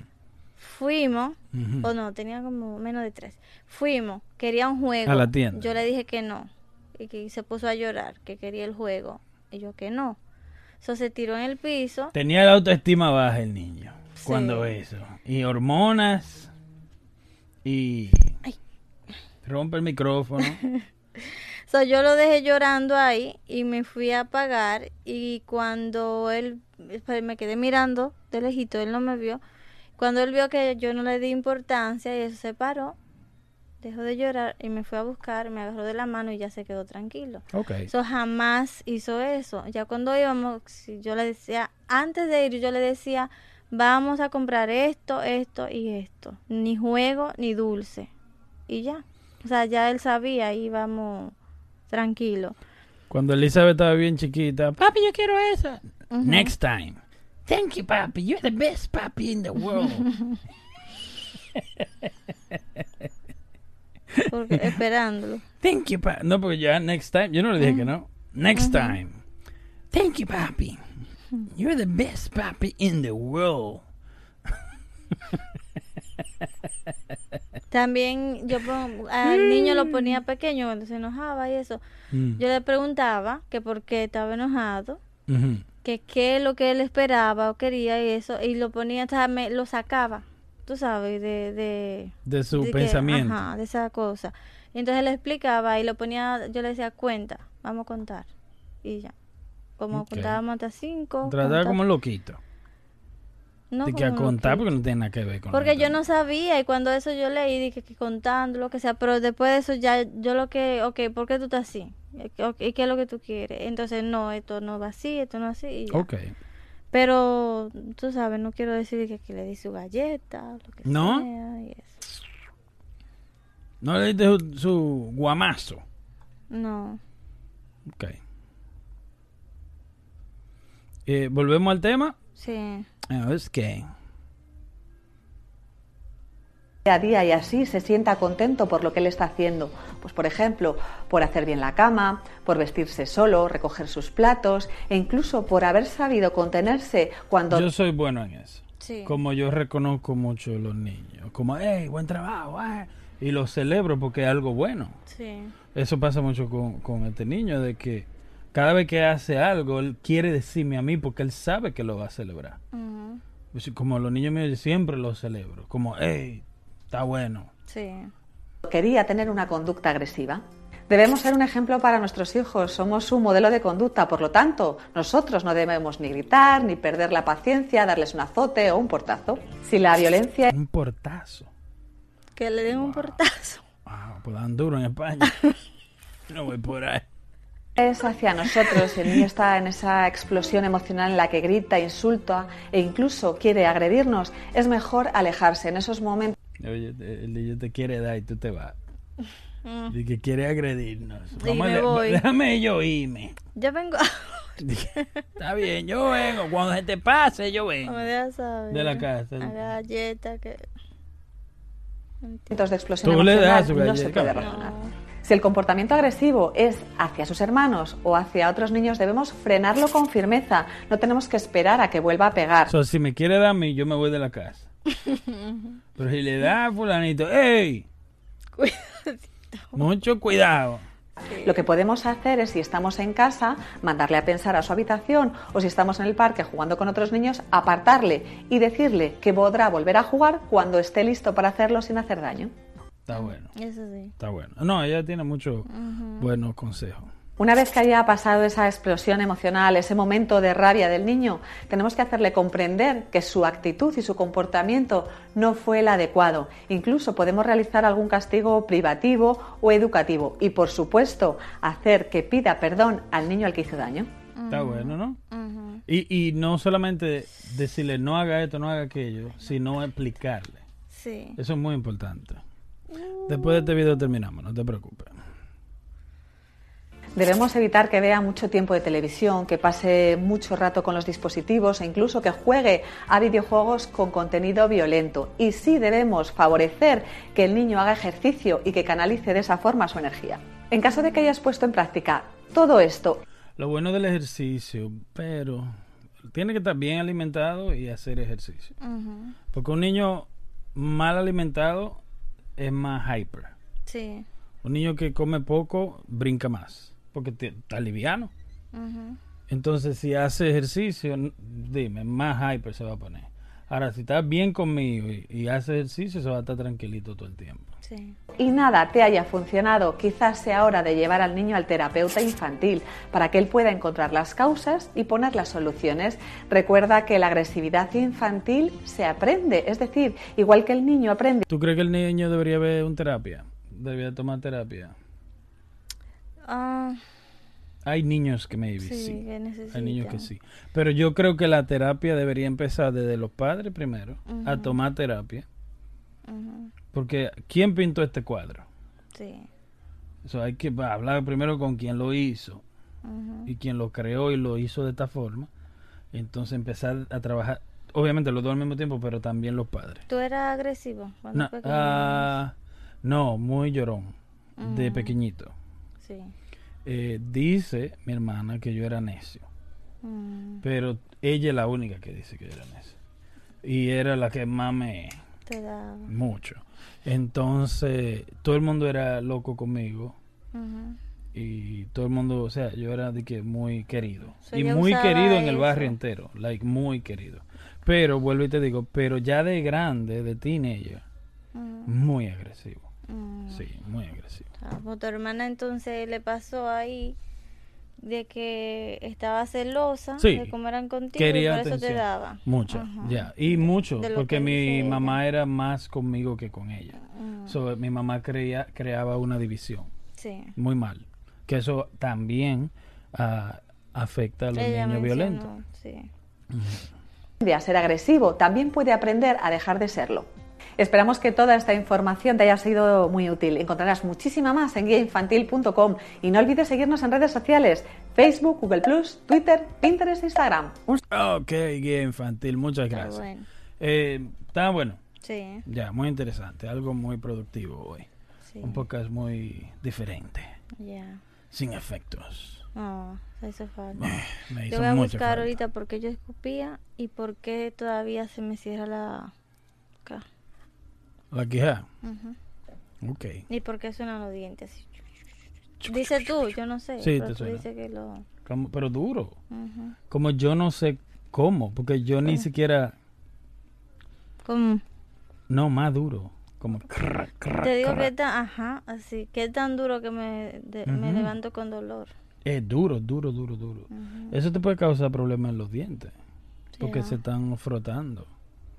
Fuimos, o no, tenía como menos de tres. Fuimos, quería un juego. A la tienda. Yo le dije que no. Y que se puso a llorar, que quería el juego. Y yo que no. Eso se tiró en el piso. Tenía la autoestima baja el niño Sí. cuando eso. Y hormonas. Y Ay. rompe el micrófono. So, yo lo dejé llorando ahí y me fui a pagar. Y cuando él, me quedé mirando de lejito, él no me vio. Cuando él vio que yo no le di importancia y eso se paró, dejó de llorar y me fue a buscar, me agarró de la mano y ya se quedó tranquilo. ok. Eso jamás hizo eso. Ya cuando íbamos, yo le decía, antes de ir, yo le decía, vamos a comprar esto, esto y esto. Ni juego, ni dulce. Y ya. O sea, ya él sabía, íbamos tranquilo. Cuando Elizabeth estaba bien chiquita, papi, yo quiero esa. Ujú. Next time. Thank you, papi. You're the best papi in the world. Porque, esperándolo. Thank you, papi. No, porque ya next time. Yo no le dije que no. Next time. Thank you, papi. You're the best papi in the world. También yo al niño lo ponía pequeño cuando se enojaba y eso. Mm. Yo le preguntaba que por qué estaba enojado. Ujú. Que qué es lo que él esperaba o quería y eso, y lo ponía, sea, me, lo sacaba, tú sabes, de... de De su de que- pensamiento. ajá, de esa cosa. Y entonces le explicaba y lo ponía, yo le decía, cuenta, vamos a contar. Y ya. Como contábamos hasta cinco. Trataba como loquito. No de que a como contar loquito. porque no tiene nada que ver con Porque yo no sabía y cuando eso yo leí, dije que contando, lo que sea, pero después de eso ya yo lo que, ok, ¿por qué tú estás así? ¿Y qué es lo que tú quieres? Entonces, no, esto no va así, esto no así. Y ya. Ok. Pero, tú sabes, no quiero decir que, que le di su galleta, lo que ¿No? sea, y eso. No le diste su, su guamazo. No. Ok. Eh, Volvemos al tema. Sí. Es que. día a día y así se sienta contento por lo que él está haciendo. Pues por ejemplo, por hacer bien la cama, por vestirse solo, recoger sus platos e incluso por haber sabido contenerse cuando Yo soy bueno en eso. Sí. Como yo reconozco mucho a los niños. Como, hey, buen trabajo. ah", Y lo celebro porque es algo bueno. Sí. Eso pasa mucho con, con este niño, de que cada vez que hace algo, él quiere decirme a mí porque él sabe que lo va a celebrar. Ujú. Pues, Como los niños míos yo siempre lo celebro. Como, hey, está bueno. Sí. quería tener una conducta agresiva. Debemos ser un ejemplo para nuestros hijos, somos un modelo de conducta, por lo tanto, nosotros no debemos ni gritar, ni perder la paciencia, darles un azote o un portazo. Si la violencia Un portazo. Que le den un portazo. Wow, pues dan duro en España. no voy por ahí. Es hacia nosotros y el niño está en esa explosión emocional en la que grita, insulta e incluso quiere agredirnos, es mejor alejarse en esos momentos. Oye, el niño te quiere dar y tú te vas. Mm. Y que quiere agredirnos. Y me voy. Déjame yo irme. Yo vengo. Está bien, yo vengo. Cuando se te pase, yo vengo. me dejas saber. De la casa. A galleta que. de explosión Tú le emocional das su no se galleta. puede razonar. Si el comportamiento agresivo es hacia sus hermanos o hacia otros niños, debemos frenarlo con firmeza. No tenemos que esperar a que vuelva a pegar. Si me quiere dar a mí, yo me voy de la casa. Pero si le da a fulanito, ¡ey! Mucho cuidado. Lo que podemos hacer es, si estamos en casa, mandarle a pensar a su habitación o si estamos en el parque jugando con otros niños, apartarle y decirle que podrá volver a jugar cuando esté listo para hacerlo sin hacer daño. Está bueno, Eso sí. está bueno. No, ella tiene muchos buenos consejos. Una vez que haya pasado esa explosión emocional, ese momento de rabia del niño, tenemos que hacerle comprender que su actitud y su comportamiento no fue el adecuado. Incluso podemos realizar algún castigo privativo o educativo y, por supuesto, hacer que pida perdón al niño al que hizo daño. Está bueno, ¿no? Y, y no solamente decirle no haga esto, no haga aquello, sino explicarle. Sí. Eso es muy importante. Después de este video terminamos, no te preocupes. Debemos evitar que vea mucho tiempo de televisión, que pase mucho rato con los dispositivos e incluso que juegue a videojuegos con contenido violento. Y sí debemos favorecer que el niño haga ejercicio y que canalice de esa forma su energía. En caso de que hayas puesto en práctica todo esto Lo bueno del ejercicio, pero tiene que estar bien alimentado y hacer ejercicio. Ujú. Porque un niño mal alimentado es más hyper. Sí. Un niño que come poco brinca más, porque te- está liviano. Entonces, si hace ejercicio, dime, más hyper se va a poner. Ahora, si estás bien conmigo y, y hace ejercicio, se va a estar tranquilito todo el tiempo. Sí. y nada te haya funcionado, quizás sea hora de llevar al niño al terapeuta infantil para que él pueda encontrar las causas y poner las soluciones. Recuerda que la agresividad infantil se aprende, es decir, igual que el niño aprende ¿Tú crees que el niño debería ver un terapia? ¿Debería tomar terapia? Ah, Hay niños que maybe sí, sí. que Hay niños que sí. Pero yo creo que la terapia debería empezar desde los padres primero, a tomar terapia. Porque, ¿quién pintó este cuadro? Sí. Eso hay que hablar primero con quien lo hizo y quien lo creó y lo hizo de esta forma. Entonces empezar a trabajar, obviamente los dos al mismo tiempo, pero también los padres. ¿Tú eras agresivo? cuando No, ah, no, muy llorón, de pequeñito. Sí. Eh, dice mi hermana que yo era necio, Mm, pero ella es la única que dice que yo era necio. Y era la que más me... Te mucho. Entonces, todo el mundo era loco conmigo. Y todo el mundo, o sea, yo era de que muy querido So, y muy querido en el eso. barrio entero, like muy querido. Pero vuelvo y te digo, pero ya de grande, de teenager, Mm, muy agresivo. Mm. Sí, muy agresivo. Ah, pues tu hermana entonces le pasó ahí de que estaba celosa Sí. de cómo eran contigo Quería y por eso te daba. Mucho, Ajá. ya. Y mucho, De porque que mi mamá era más conmigo que con ella. Mm, So, mi mamá creía, creaba una división, sí. muy mal. Que eso también ah, afecta a los Ella niños violentos. Sí. a ser agresivo, también puede aprender a dejar de serlo. Esperamos que toda esta información te haya sido muy útil. Encontrarás muchísima más en guiainfantil.com y no olvides seguirnos en redes sociales, Facebook, Google Twitter, Pinterest e Instagram. Un Ok, guía infantil, muchas Está gracias. bueno. Eh, está bueno. Sí, Ya, muy interesante, algo muy productivo hoy. sí. Un podcast muy diferente, Ya. sin efectos. No, eso falta. Me Yo hizo voy a buscar falta. ahorita por qué yo escupía y por qué todavía se me cierra la... acá. La queja. Ujú. Ok. Y por qué suenan los dientes así. Dice tú, yo no sé. Sí, pero te tú suena. dices que lo... Como- pero duro. Ujú. Como yo no sé cómo, porque yo ni siquiera... ¿Cómo? No, más duro. Como Te digo que es tan, ajá, así, que es tan duro que me, de- me Ujú. levanto con dolor. Es duro, duro, duro, duro. Eso te puede causar problemas en los dientes. Porque ah. se están frotando.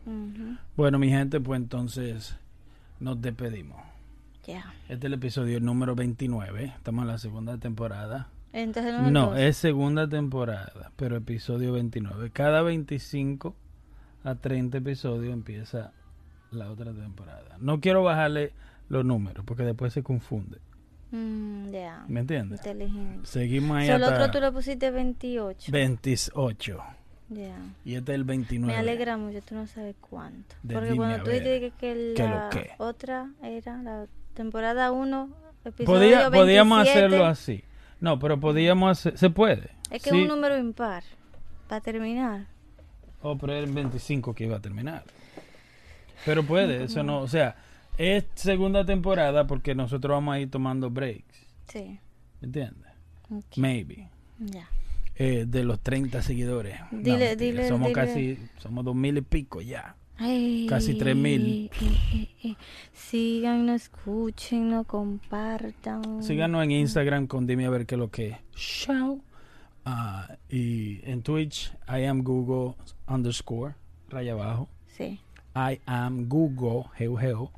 Ujú, Bueno, mi gente, pues entonces nos despedimos. Ya. Este es el episodio número 29. Estamos en la segunda temporada. Entonces no, No, es segunda temporada, pero episodio 29. Cada 25 a 30 episodios empieza la otra temporada. No quiero bajarle los números porque después se confunde. Mm, ya. ¿Me entiendes? Inteligente. Seguimos ahí Solo hasta otro tú le pusiste 28. 28. Ya. Y este es el 29. Me alegra mucho, tú no sabes cuánto. De Porque cuando tú dijiste que, que ¿qué lo la otra era la temporada 1, episodio Podía- 27, podíamos hacerlo así. No, pero podíamos hacer... Se puede. Es que Sí. es un número impar. Para terminar. Oh, pero era el 25 que iba a terminar. Pero puede, eso no... O sea, es segunda temporada porque nosotros vamos a ir tomando breaks. Sí. ¿Me entiendes? Ok. Maybe. Ya. Eh, de los 30 seguidores. Dile- dile- somos dile. casi... Somos dos mil y pico ya. Ay, Casi 3000. eh, eh, eh. Síganos, escuchen, compartan. Síganos en Instagram con Dime a ver qué es lo que es. Chao. Ah, y en Twitch, I am Google underscore, raya abajo. Sí. I am Google, geo, geo,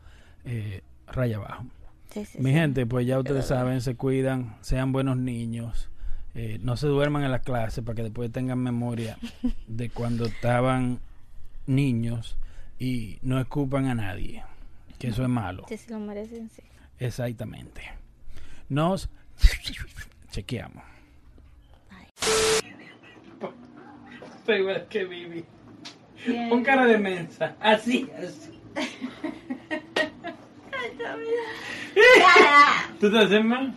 eh, raya abajo. Sí, sí, Mi sí. gente, pues ya ustedes saben, se cuidan, sean buenos niños, eh, no se duerman en la clase para que después tengan memoria de cuando estaban niños y no escupan a nadie, que eso es malo. Sí, sí, lo merecen, sí. Exactamente. Nos chequeamos. Pero igual que Vivi. Con cara de mensa. Así, así. ¿Tú te haces mal?